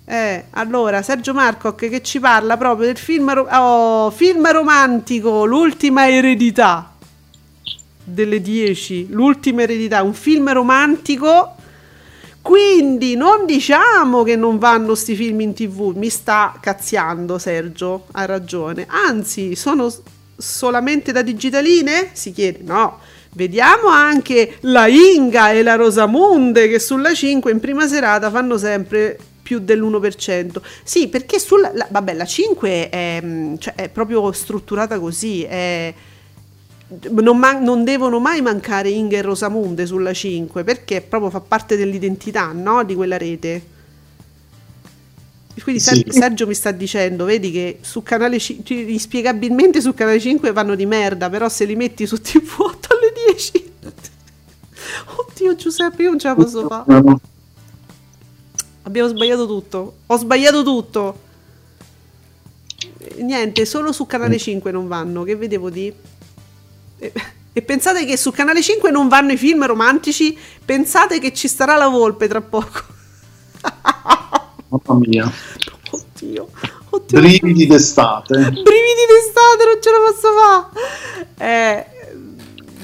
Eh, allora, Sergio Marco che ci parla proprio del film, ro- oh, film romantico, l'ultima eredità delle 10, l'ultima eredità, un film romantico quindi non diciamo che non vanno sti film in tv, mi sta cazziando Sergio, ha ragione. Anzi, sono solamente da digitaline? Si chiede, no. Vediamo anche la Inga e la Rosamunde che sulla 5 in prima serata fanno sempre più dell'1%. Sì, perché sulla la- vabbè, la 5 è, mm, cioè, è proprio strutturata così, è non, man- non devono mai mancare Inga e Rosamunde sulla 5 perché proprio fa parte dell'identità no? di quella rete. Quindi Sì. Ser- Sergio mi sta dicendo, vedi che su canale 5, inspiegabilmente su canale 5 vanno di merda, però se li metti su TV8 alle 10. Oddio Giuseppe, io non ce la posso fare. Abbiamo sbagliato tutto. Ho sbagliato tutto. Niente, solo su canale 5 non vanno, che vedevo di... E, e pensate che su canale 5 non vanno i film romantici? Pensate che ci starà la volpe tra poco. Mamma mia, Oddio, oddio. brividi d'estate. Brividi d'estate, non ce la posso fare. Eh,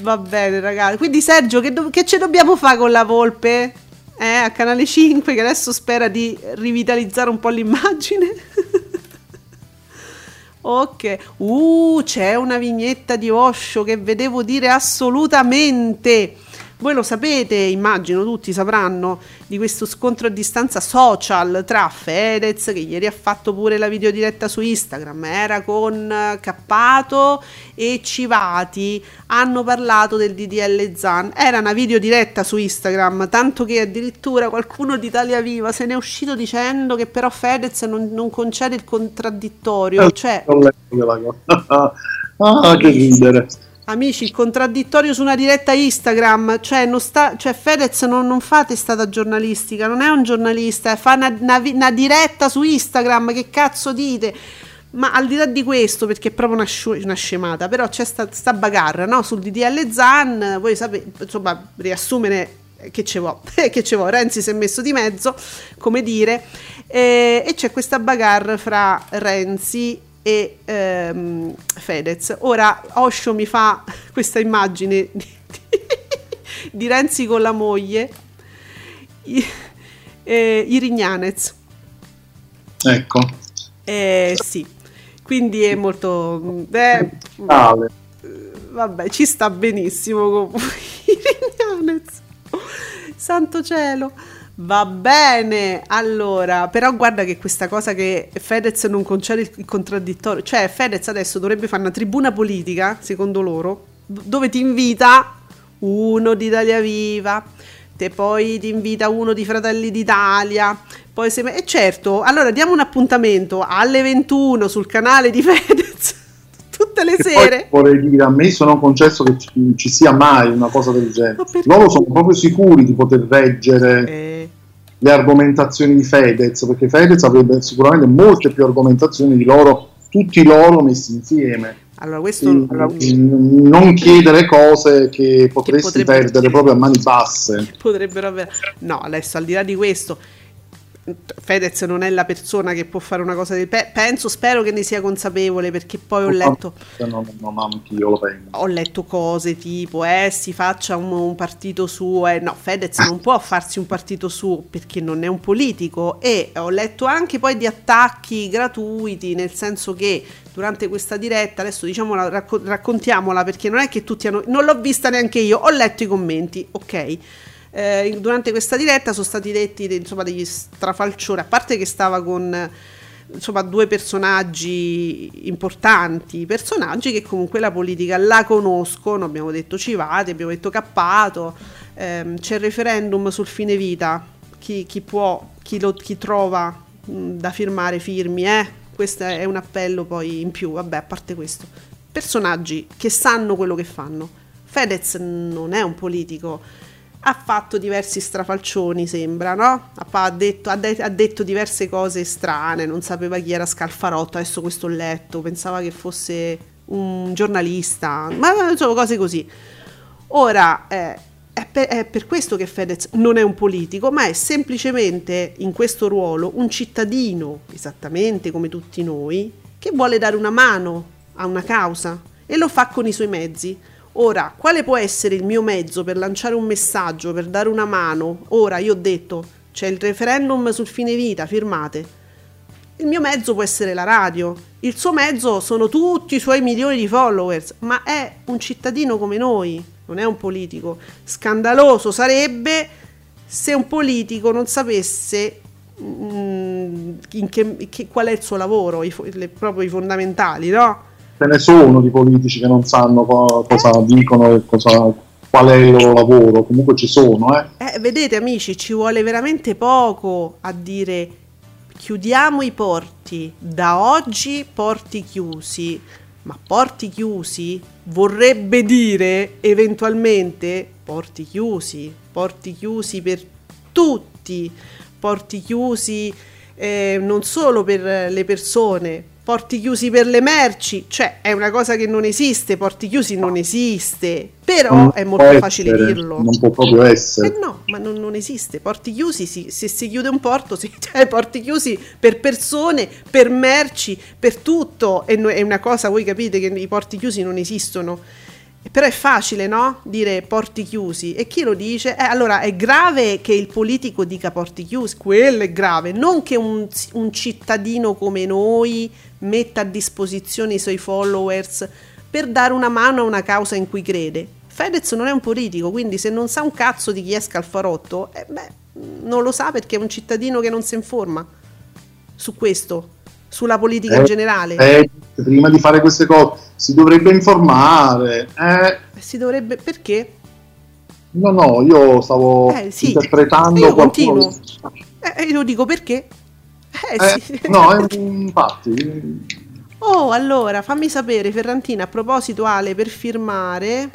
va bene, ragazzi. Quindi, Sergio, che, do- che ci dobbiamo fare con la volpe? Eh, a Canale 5, che adesso spera di rivitalizzare un po' l'immagine. ok. Uh, c'è una vignetta di Osho che vedevo dire assolutamente. Voi lo sapete, immagino tutti sapranno di questo scontro a distanza social tra Fedez, che ieri ha fatto pure la videodiretta su Instagram, era con eh, Cappato e Civati, hanno parlato del DDL Zan. Era una videodiretta su Instagram, tanto che addirittura qualcuno di Italia Viva se ne è uscito dicendo che però Fedez non, non concede il contraddittorio, cioè quella cosa. ah, che ridere. Amici, il contraddittorio su una diretta Instagram, cioè, non sta, cioè Fedez non, non fa testata giornalistica, non è un giornalista, eh, fa una, una una diretta su Instagram, che cazzo dite? Ma al di là di questo, perché è proprio una, sciu- una scemata, però c'è sta, sta bagarra no? sul DDL Zan, voi sapete, insomma, riassumere che ce vo, che ce vo, Renzi si è messo di mezzo, come dire, eh, e c'è questa bagarra fra Renzi e ehm, Fedez. Ora Osho mi fa questa immagine di, di Renzi con la moglie, i, eh, i Rignanez. Ecco. Eh, sì, quindi è molto... eh, Tale. vabbè, ci sta benissimo comunque. I Rignanez. Santo cielo. Va bene, allora, però guarda che questa cosa che Fedez non concede il, contraddittorio, cioè Fedez adesso dovrebbe fare una tribuna politica, secondo loro, dove ti invita uno di Italia Viva, te poi ti invita uno di Fratelli d'Italia, poi se... E certo, allora diamo un appuntamento alle 21 sul canale di Fedez, tutte le E sere. vorrei dire, a me sono concesso che ci, ci sia mai una cosa del genere. Loro sono proprio sicuri di poter reggere Eh, le argomentazioni di Fedez, perché Fedez avrebbe sicuramente molte più argomentazioni di loro, tutti loro messi insieme. allora, questo... Quindi, non chiedere cose che potresti potrebbe- perdere proprio a mani basse. potrebbero avere. No, adesso al di là di questo, Fedez non è la persona che può fare una cosa del pe- penso, spero che ne sia consapevole perché poi ho letto, No, no, no, ho letto cose tipo eh si faccia un, un partito suo, eh, no Fedez non può farsi un partito suo perché non è un politico e ho letto anche poi di attacchi gratuiti nel senso che durante questa diretta, adesso diciamola, racco- raccontiamola perché non è che tutti hanno, non l'ho vista neanche io, ho letto i commenti, ok? Eh, durante questa diretta sono stati detti de- insomma, degli strafalcioni, a parte che stava con insomma, due personaggi importanti, personaggi che comunque la politica la conoscono, abbiamo detto Civati, abbiamo detto Cappato, ehm, c'è il referendum sul fine vita, chi, chi può, chi, lo, chi trova mh, da firmare firmi, eh? questo è un appello poi in più, vabbè a parte questo, personaggi che sanno quello che fanno, Fedez non è un politico, ha fatto diversi strafalcioni, sembra, no? Ha, detto, ha de- ha detto diverse cose strane, non sapeva chi era Scalfarotto, adesso questo ho letto, pensava che fosse un giornalista, ma insomma cose così. Ora, eh, è, per, è per questo che Fedez non è un politico, ma è semplicemente in questo ruolo un cittadino, esattamente come tutti noi, che vuole dare una mano a una causa e lo fa con i suoi mezzi. Ora, quale può essere il mio mezzo per lanciare un messaggio, per dare una mano? Ora, io ho detto, c'è il referendum sul fine vita, firmate. Il mio mezzo può essere la radio, il suo mezzo sono tutti i suoi milioni di followers, ma è un cittadino come noi, non è un politico. Scandaloso sarebbe se un politico non sapesse mm, in che- che- qual è il suo lavoro, i le- proprio i fondamentali, no? Ce ne sono di politici che non sanno co- cosa dicono e cosa, qual è il loro lavoro, comunque ci sono, eh. Eh, vedete amici, ci vuole veramente poco a dire chiudiamo i porti, da oggi porti chiusi, ma porti chiusi vorrebbe dire eventualmente porti chiusi, porti chiusi per tutti, porti chiusi eh, non solo per le persone, porti chiusi per le merci, cioè è una cosa che non esiste, porti chiusi non esiste, però Non è molto facile essere, dirlo. Non può proprio essere. Eh no, ma non, non esiste. Porti chiusi, si- se si chiude un porto, si, cioè porti chiusi per persone, per merci, per tutto. E no- è una cosa, voi capite che i porti chiusi non esistono. Però è facile, no? Dire porti chiusi. E chi lo dice? Eh, allora, è grave che il politico dica porti chiusi, quello è grave. Non che un, un cittadino come noi metta a disposizione i suoi followers per dare una mano a una causa in cui crede. Fedez non è un politico, quindi se non sa un cazzo di chi è Scalfarotto, eh beh, non lo sa perché è un cittadino che non si informa su questo, sulla politica in Eh, generale. eh, prima di fare queste cose si dovrebbe informare. Eh, Si dovrebbe perché? no, no, io stavo Eh, sì. interpretando Io qualcuno. continuo. Eh, io dico perché? Eh, Eh, sì. no, infatti, Oh, allora, fammi sapere, Ferrantina, a proposito Ale, per firmare,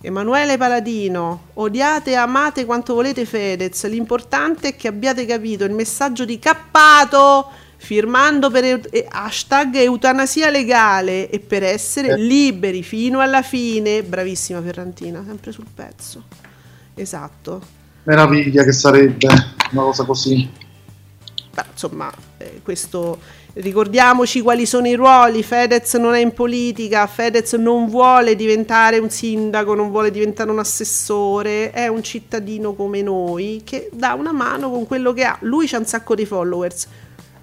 Emanuele Paladino, odiate e amate quanto volete Fedez, l'importante è che abbiate capito il messaggio di Cappato, firmando per e- hashtag eutanasia legale e per essere Eh. liberi fino alla fine. Bravissima Ferrantina, sempre sul pezzo. Esatto. meraviglia che sarebbe una cosa così. Beh, insomma, eh, questo ricordiamoci quali sono i ruoli. Fedez non è in politica, Fedez non vuole diventare un sindaco, non vuole diventare un assessore, è un cittadino come noi che dà una mano con quello che ha. Lui c'ha un sacco di followers.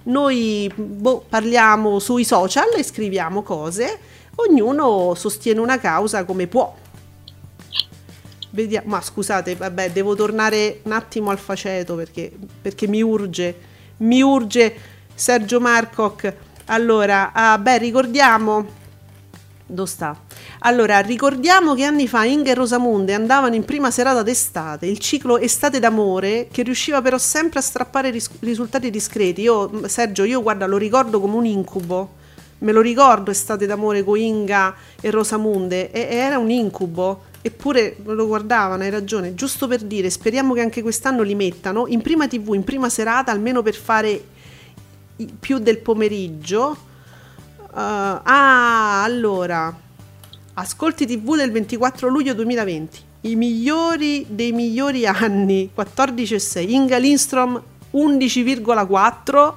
Noi boh, parliamo sui social e scriviamo cose, ognuno sostiene una causa come può. Vediamo, ma scusate, vabbè, devo tornare un attimo al faceto perché, perché mi urge, mi urge Sergio Marcoc. Allora, ah, beh, ricordiamo, dove sta? Allora, ricordiamo che anni fa Inga e Rosamunde andavano in prima serata d'estate, il ciclo Estate d'amore, che riusciva però sempre a strappare ris- risultati discreti. Io, Sergio, io guarda, lo ricordo come un incubo. Me lo ricordo Estate d'amore con Inga e Rosamunde, e, era un incubo. Eppure lo guardavano, hai ragione. Giusto per dire, speriamo che anche quest'anno li mettano in prima TV, in prima serata, almeno per fare più del pomeriggio. Uh, ah, allora, ascolti TV del 24 luglio 2020. I migliori dei migliori anni, 14,6. Inga Lindstrom 11,4.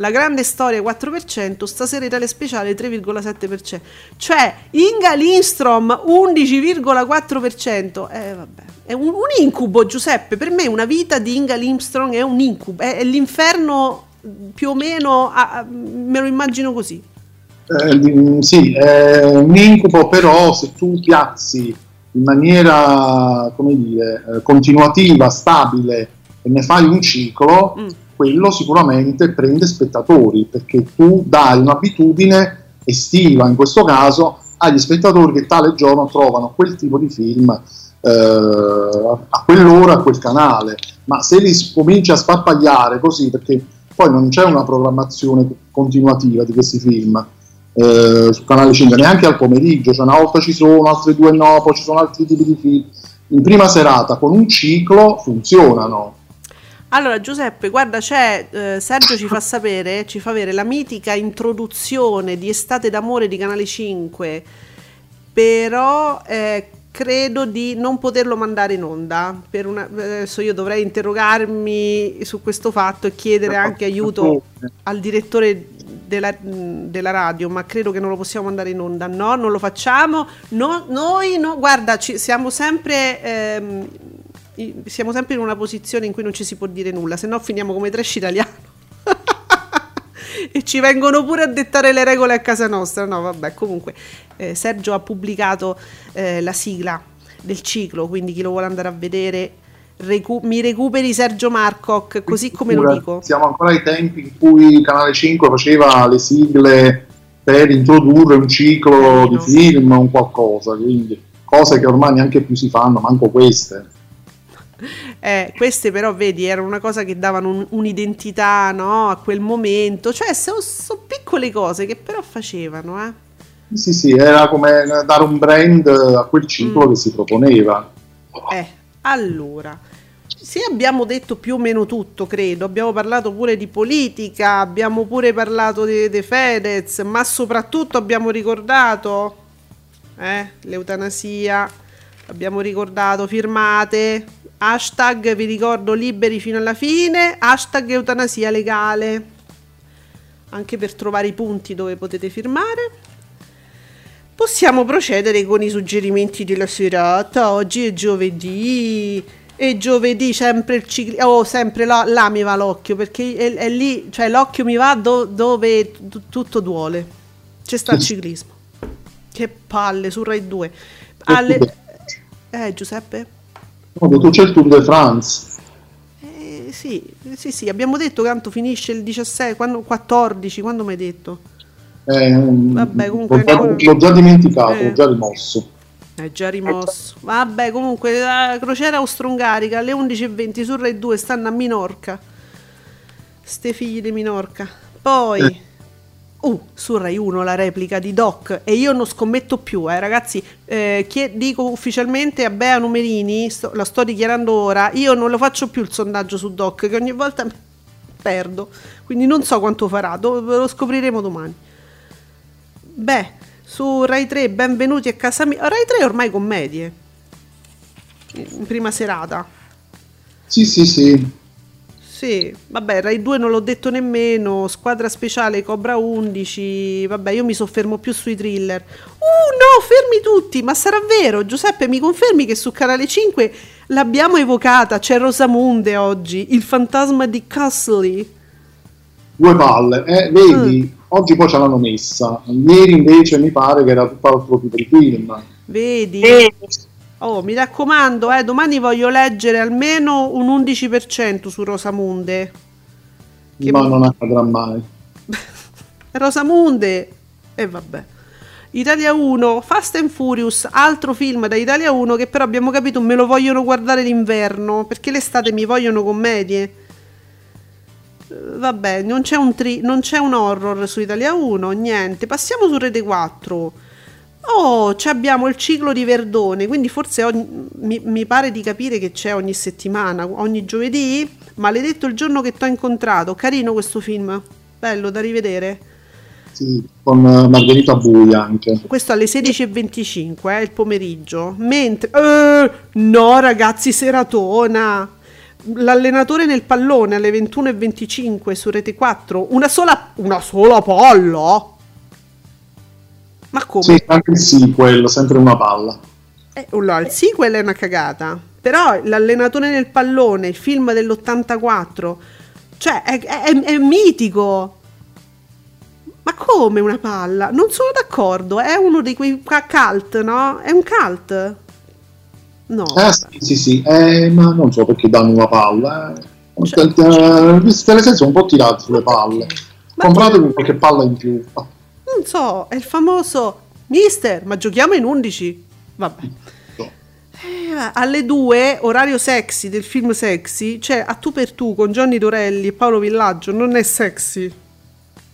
La grande storia 4%, stasera Italia speciale 3,7%. Cioè, Inga Lindstrom 11,4%. Eh vabbè, è un, un incubo Giuseppe, per me una vita di Inga Lindstrom è un incubo, è, è l'inferno più o meno, a- a- me lo immagino così. Eh, di- sì, è un incubo, però se tu piazzi in maniera, come dire, eh, continuativa, stabile e ne fai un ciclo, Mm. Quello sicuramente prende spettatori, perché tu dai un'abitudine estiva, in questo caso, agli spettatori che tale giorno trovano quel tipo di film eh, a quell'ora, a quel canale. Ma se li cominci a sparpagliare così, perché poi non c'è una programmazione continuativa di questi film eh, su Canale 5, neanche al pomeriggio, cioè una volta ci sono, altre due no, poi ci sono altri tipi di film. In prima serata con un ciclo funzionano. Allora Giuseppe, guarda, c'è eh, Sergio ci fa sapere, ci fa avere la mitica introduzione di Estate d'amore di Canale 5, però eh, credo di non poterlo mandare in onda. Per una, adesso io dovrei interrogarmi su questo fatto e chiedere anche aiuto al direttore della, della radio, ma credo che non lo possiamo mandare in onda. No, non lo facciamo. No, noi no, guarda, ci, siamo sempre. ehm, siamo sempre in una posizione in cui non ci si può dire nulla, se no finiamo come trash italiano. e ci vengono pure a dettare le regole a casa nostra. No, vabbè, comunque eh, Sergio ha pubblicato eh, la sigla del ciclo, quindi chi lo vuole andare a vedere recu- mi recuperi Sergio Marcoc, così come lo dico. Siamo ancora ai tempi in cui Canale 5 faceva le sigle per introdurre un ciclo di film, un qualcosa, quindi cose che ormai neanche più si fanno, manco queste. Eh, queste però, vedi, erano una cosa che davano un- un'identità no, a quel momento, cioè sono piccole cose che però facevano, eh. Sì, sì, era come dare un brand a quel ciclo Mm. che si proponeva. Eh, allora, sì, abbiamo detto più o meno tutto, credo. Abbiamo parlato pure di politica, abbiamo pure parlato di, di Fedez, ma soprattutto abbiamo ricordato eh, l'eutanasia, abbiamo ricordato firmate, hashtag vi ricordo liberi fino alla fine, hashtag eutanasia legale, anche per trovare i punti dove potete firmare. Possiamo procedere con i suggerimenti della serata. Oggi è giovedì. E giovedì sempre il ciclismo. Oh, sempre là, là mi va l'occhio perché è, è lì, cioè l'occhio mi va do- dove t- tutto duole. C'è sta il ciclismo. Che palle su Rai 2. Alle... Eh, Giuseppe? No, tu c'è il Tour de France. Eh, sì, sì, sì, abbiamo detto che tanto finisce il 17, quando, 14, quando mi hai detto? Eh, Vabbè, comunque l'ho, già, l'ho già dimenticato, Eh. l'ho già rimosso. È già rimosso. Vabbè, comunque la crociera austro-ungarica alle 11.20 su Rai 2 stanno a Minorca. Ste figli di Minorca. Poi, Eh. Uh, su Rai 1 la replica di Doc. E io non scommetto più, eh, ragazzi. Eh, chie- dico ufficialmente a Bea Numerini, sto- la sto dichiarando ora. Io non lo faccio più il sondaggio su Doc, che ogni volta perdo. Quindi non so quanto farà, do- lo scopriremo domani. Beh, su Rai 3, benvenuti a casa mia. Rai 3 è ormai commedie. In prima serata. Sì, sì, sì. Sì, vabbè, Rai 2 non l'ho detto nemmeno. Squadra speciale Cobra 11. Vabbè, io mi soffermo più sui thriller. Uh, no, fermi tutti. Ma sarà vero? Giuseppe, mi confermi che su Canale 5 l'abbiamo evocata? C'è Rosamunde oggi, il fantasma di Castley. Due palle. Eh, vedi, oggi poi ce l'hanno messa. Ieri invece mi pare che era tutt'altro tipo di film. Vedi? Oh, mi raccomando, eh, domani voglio leggere almeno un 11% su Rosamunde. Che ma non accadrà mai. Rosamunde. E vabbè. Italia 1, Fast and Furious, altro film da Italia 1 che però abbiamo capito me lo vogliono guardare d'inverno, perché l'estate mi vogliono commedie. Eh, Vabbè, non c'è un, tri- non c'è un horror su Italia 1, niente. Passiamo su Rete 4. Oh, ci abbiamo il ciclo di Verdone, quindi forse ogni- mi, mi pare di capire che c'è ogni settimana, ogni giovedì. Maledetto il giorno che t'ho incontrato. Carino questo film, bello da rivedere. Sì, con Margherita Bui anche. Questo alle 16.25, eh, il pomeriggio. Mentre... Eh, no ragazzi, seratona. L'allenatore nel pallone alle 21.25 su Rete 4. Una sola... Una sola palla? Ma come? Sì, anche il sequel, sempre una palla. Eh, oh là, il sequel è una cagata. Però l'allenatore nel pallone, il film dell'84, cioè è, è- è mitico. Ma come una palla? Non sono d'accordo, è uno di quei cult, no? È un cult. No. Eh sì, sì, sì. Eh, ma non so perché danno una palla. Eh. Cioè- Eh, te le senso un po' tirati sulle palle. Compratevi qualche palla in più. Non so, è il famoso Mister, ma giochiamo in 11. Vabbè. No. Eh, alle 2, orario sexy del film sexy, c'è A tu per tu con Johnny Dorelli e Paolo Villaggio. Non è sexy.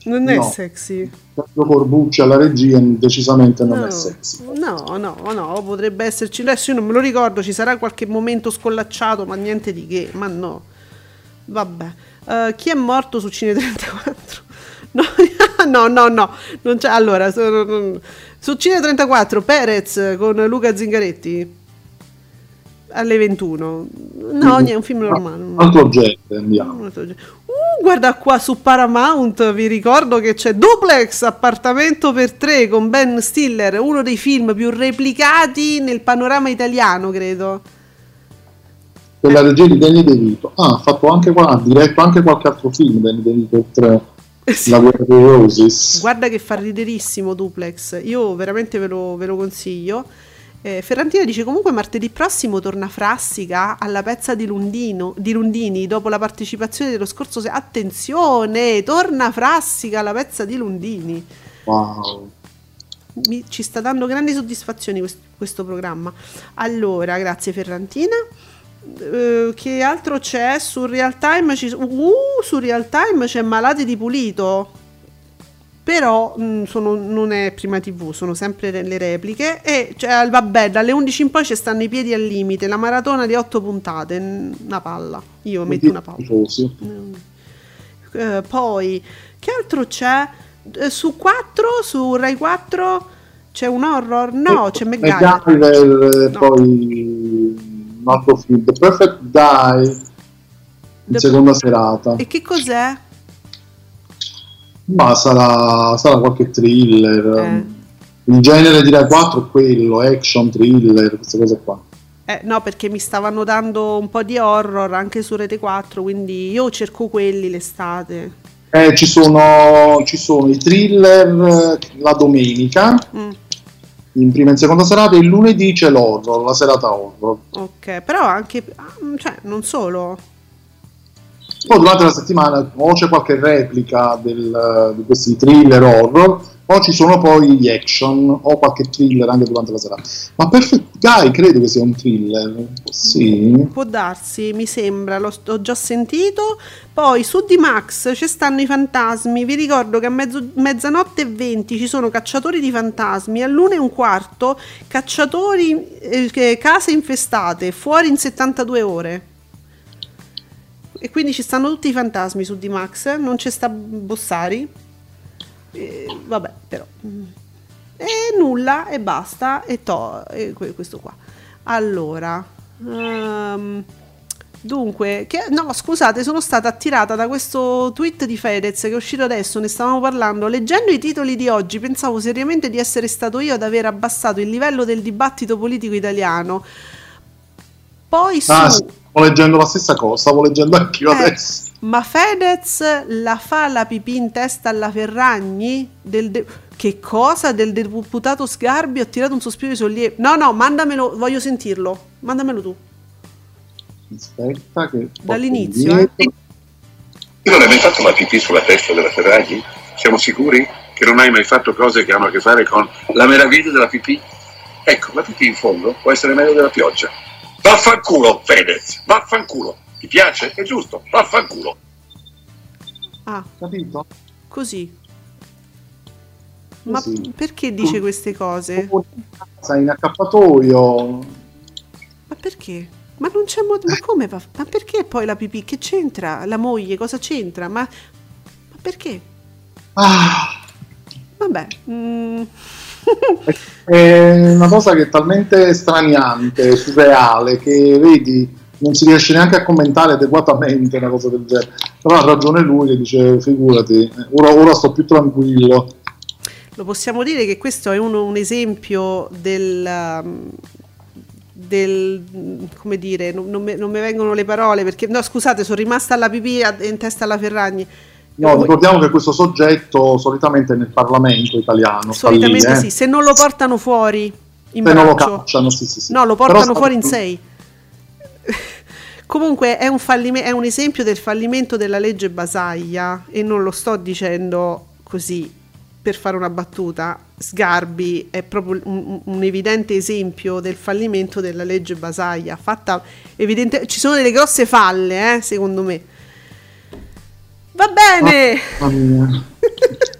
Non è No. sexy. Sergio Corbucci alla regia decisamente non No, è sexy. no, no, no, potrebbe esserci. Adesso io non me lo ricordo, ci sarà qualche momento scollacciato, ma niente di che, ma no. Vabbè. Eh, chi è morto su Cine 34? No, no, no, no. Non c'è. Allora, su, su Cine 34, Perez con Luca Zingaretti alle 21. No, niente, è un film normale. Altro genere, andiamo. Uh, guarda qua su Paramount, vi ricordo che c'è Duplex, appartamento per tre con Ben Stiller, uno dei film più replicati nel panorama italiano, credo. Per la regia di Danny De Vito. Ah, ha fatto anche qua, ha diretto anche qualche altro film Danny De Vito oltre La guerra dei Roses. Guarda che fa riderissimo Duplex, io veramente ve lo, ve lo consiglio. Eh, Ferrantina dice comunque martedì prossimo torna Frassica alla pezza di, Lundino, di Lundini dopo la partecipazione dello scorso se- attenzione torna Frassica alla pezza di Lundini Wow. Mi- ci sta dando grandi soddisfazioni quest- questo programma. Allora, grazie Ferrantina. Eh, che altro c'è su Real Time? Ci- uh, su Real Time c'è Malati di Pulito. però mh, sono- non è prima tv, sono sempre le- le repliche e cioè, vabbè, dalle 11 in poi ci stanno i piedi al limite, la maratona di 8 puntate, una palla, io metto una palla. Eh, poi, che altro c'è? Eh, su 4, su Rai 4 c'è un horror? No, c'è MacGyver. MacGyver, No. poi un altro film, The Perfect Die, in The- seconda serata. E che cos'è? Ma sarà, sarà qualche thriller. Eh. Il genere di Rai 4 è quello, action, thriller, queste cose qua. Eh, no, perché mi stavano dando un po' di horror anche su Rete 4, quindi io cerco quelli l'estate. Eh, ci, sono, ci sono i thriller la domenica, Mm, in prima e in seconda serata, il lunedì c'è l'horror, la serata horror. ok, però anche, ah, cioè, non solo. Poi durante la settimana o c'è qualche replica del- di questi thriller horror, o ci sono poi gli action o qualche thriller anche durante la serata. Ma Perfect Guy credo che sia un thriller. Sì. Può darsi, mi sembra, l'ho ho già sentito. Poi su D-Max ci stanno i fantasmi. Vi ricordo che a mezzo- mezzanotte e 20 ci sono cacciatori di fantasmi. All'una e un quarto, cacciatori, eh, case infestate, fuori in 72 ore. E quindi ci stanno tutti i fantasmi su D-Max. Non c'è sta Bossari. Eh, vabbè, però. mm. E nulla, e basta. E to, e que- questo qua. Allora, ehm, dunque, che- no, scusate, sono stata attirata da questo tweet di Fedez che è uscito adesso, ne stavamo parlando. Leggendo i titoli di oggi, pensavo seriamente di essere stato io ad aver abbassato il livello del dibattito politico italiano. Poi su. Ah, sì, stavo leggendo la stessa cosa, stavo leggendo anch'io Eh, adesso. Ma Fedez la fa la pipì in testa alla Ferragni? Del de- che cosa? Del deputato Sgarbi? Ho tirato un sospiro di sollievo. No, no, mandamelo, voglio sentirlo. Mandamelo tu. Aspetta che... Dall'inizio, eh. Tu non hai mai fatto la pipì sulla testa della Ferragni? Siamo sicuri che non hai mai fatto cose che hanno a che fare con la meraviglia della pipì? Ecco, la pipì in fondo può essere meglio della pioggia. Vaffanculo, Fedez, vaffanculo. Ti piace? È giusto, vaffanculo. Ah, Capito? così. Ma Così. perché dice queste cose? Sei in accappatoio. Ma perché? Ma non c'è modo. Ma come va? Ma perché poi la pipì? Che c'entra? La moglie cosa c'entra? Ma, ma perché? Ah, Vabbè. mm, è una cosa che è talmente straniante, surreale, che vedi, non si riesce neanche a commentare adeguatamente una cosa del genere. Però ha ragione lui che dice, figurati, ora, ora sto più tranquillo. Lo possiamo dire che questo è uno- un esempio del, um, del come dire, non, non mi, non mi vengono le parole perché no, scusate, sono rimasta alla pipì in testa alla Ferragni. No, ricordiamo che questo soggetto solitamente è nel Parlamento italiano. sta lì, Solitamente eh. sì, se non lo portano fuori in Se non lo braccio. cacciano, sì, sì, sì. No, lo portano sta- fuori in sei. Comunque è un, fallime- è un esempio del fallimento della legge Basaglia e non lo sto dicendo così per fare una battuta. Sgarbi è proprio un, un- evidente esempio del fallimento della legge Basaglia. Fatta evidente, ci sono delle grosse falle, eh, secondo me. Va bene. Mia.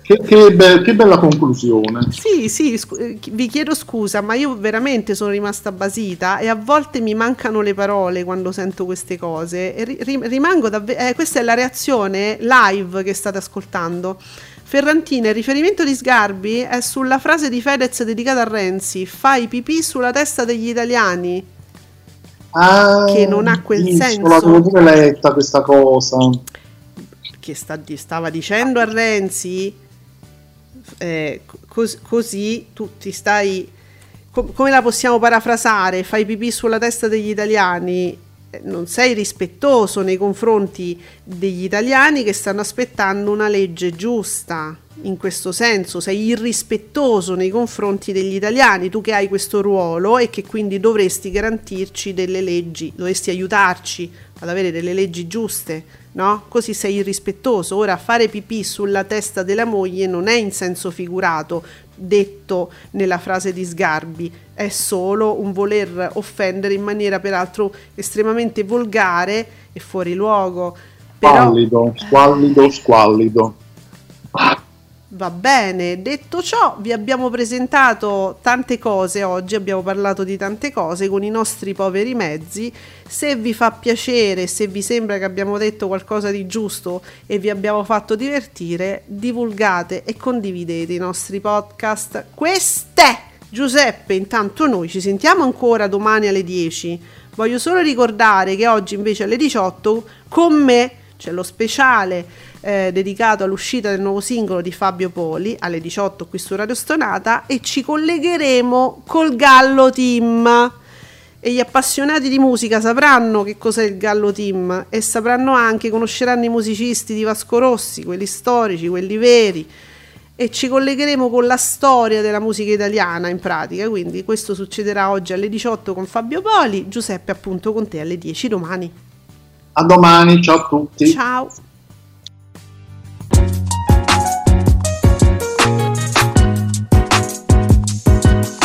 Che, che be- che bella conclusione. Sì, sì, scu- eh, vi chiedo scusa, ma io veramente sono rimasta basita e a volte mi mancano le parole quando sento queste cose e ri- ri- rimango davvero... questa è la reazione live che state ascoltando. Ferrantina, il riferimento di Sgarbi è sulla frase di Fedez dedicata a Renzi, fai pipì sulla testa degli italiani. Ah, Che non ha quel visto, senso. L'avevo pure letta questa cosa. Che sta- stava dicendo a Renzi, eh, cos- così tu ti stai, co- come la possiamo parafrasare, fai pipì sulla testa degli italiani, eh, non sei rispettoso nei confronti degli italiani che stanno aspettando una legge giusta. In questo senso sei irrispettoso nei confronti degli italiani, tu che hai questo ruolo e che quindi dovresti garantirci delle leggi, dovresti aiutarci ad avere delle leggi giuste, no? Così sei irrispettoso. Ora fare pipì sulla testa della moglie non è in senso figurato, detto nella frase di Sgarbi, è solo un voler offendere in maniera peraltro estremamente volgare e fuori luogo. Però Squallido, squallido, squallido. Va bene, detto ciò, vi abbiamo presentato tante cose oggi, abbiamo parlato di tante cose con i nostri poveri mezzi. Se vi fa piacere, se vi sembra che abbiamo detto qualcosa di giusto e vi abbiamo fatto divertire, divulgate e condividete i nostri podcast. Queste! Giuseppe, intanto noi ci sentiamo ancora domani alle 10. Voglio solo ricordare che oggi invece alle 18 con me c'è lo speciale eh, dedicato all'uscita del nuovo singolo di Fabio Poli alle 18 qui su Radio Stonata e ci collegheremo col Gallo Team. E gli appassionati di musica sapranno che cos'è il Gallo Team e sapranno anche, conosceranno i musicisti di Vasco Rossi, quelli storici, quelli veri. E ci collegheremo con la storia della musica italiana in pratica. Quindi questo succederà oggi alle 18 con Fabio Poli, Giuseppe appunto con te alle 10 domani. A domani, ciao a tutti. Ciao.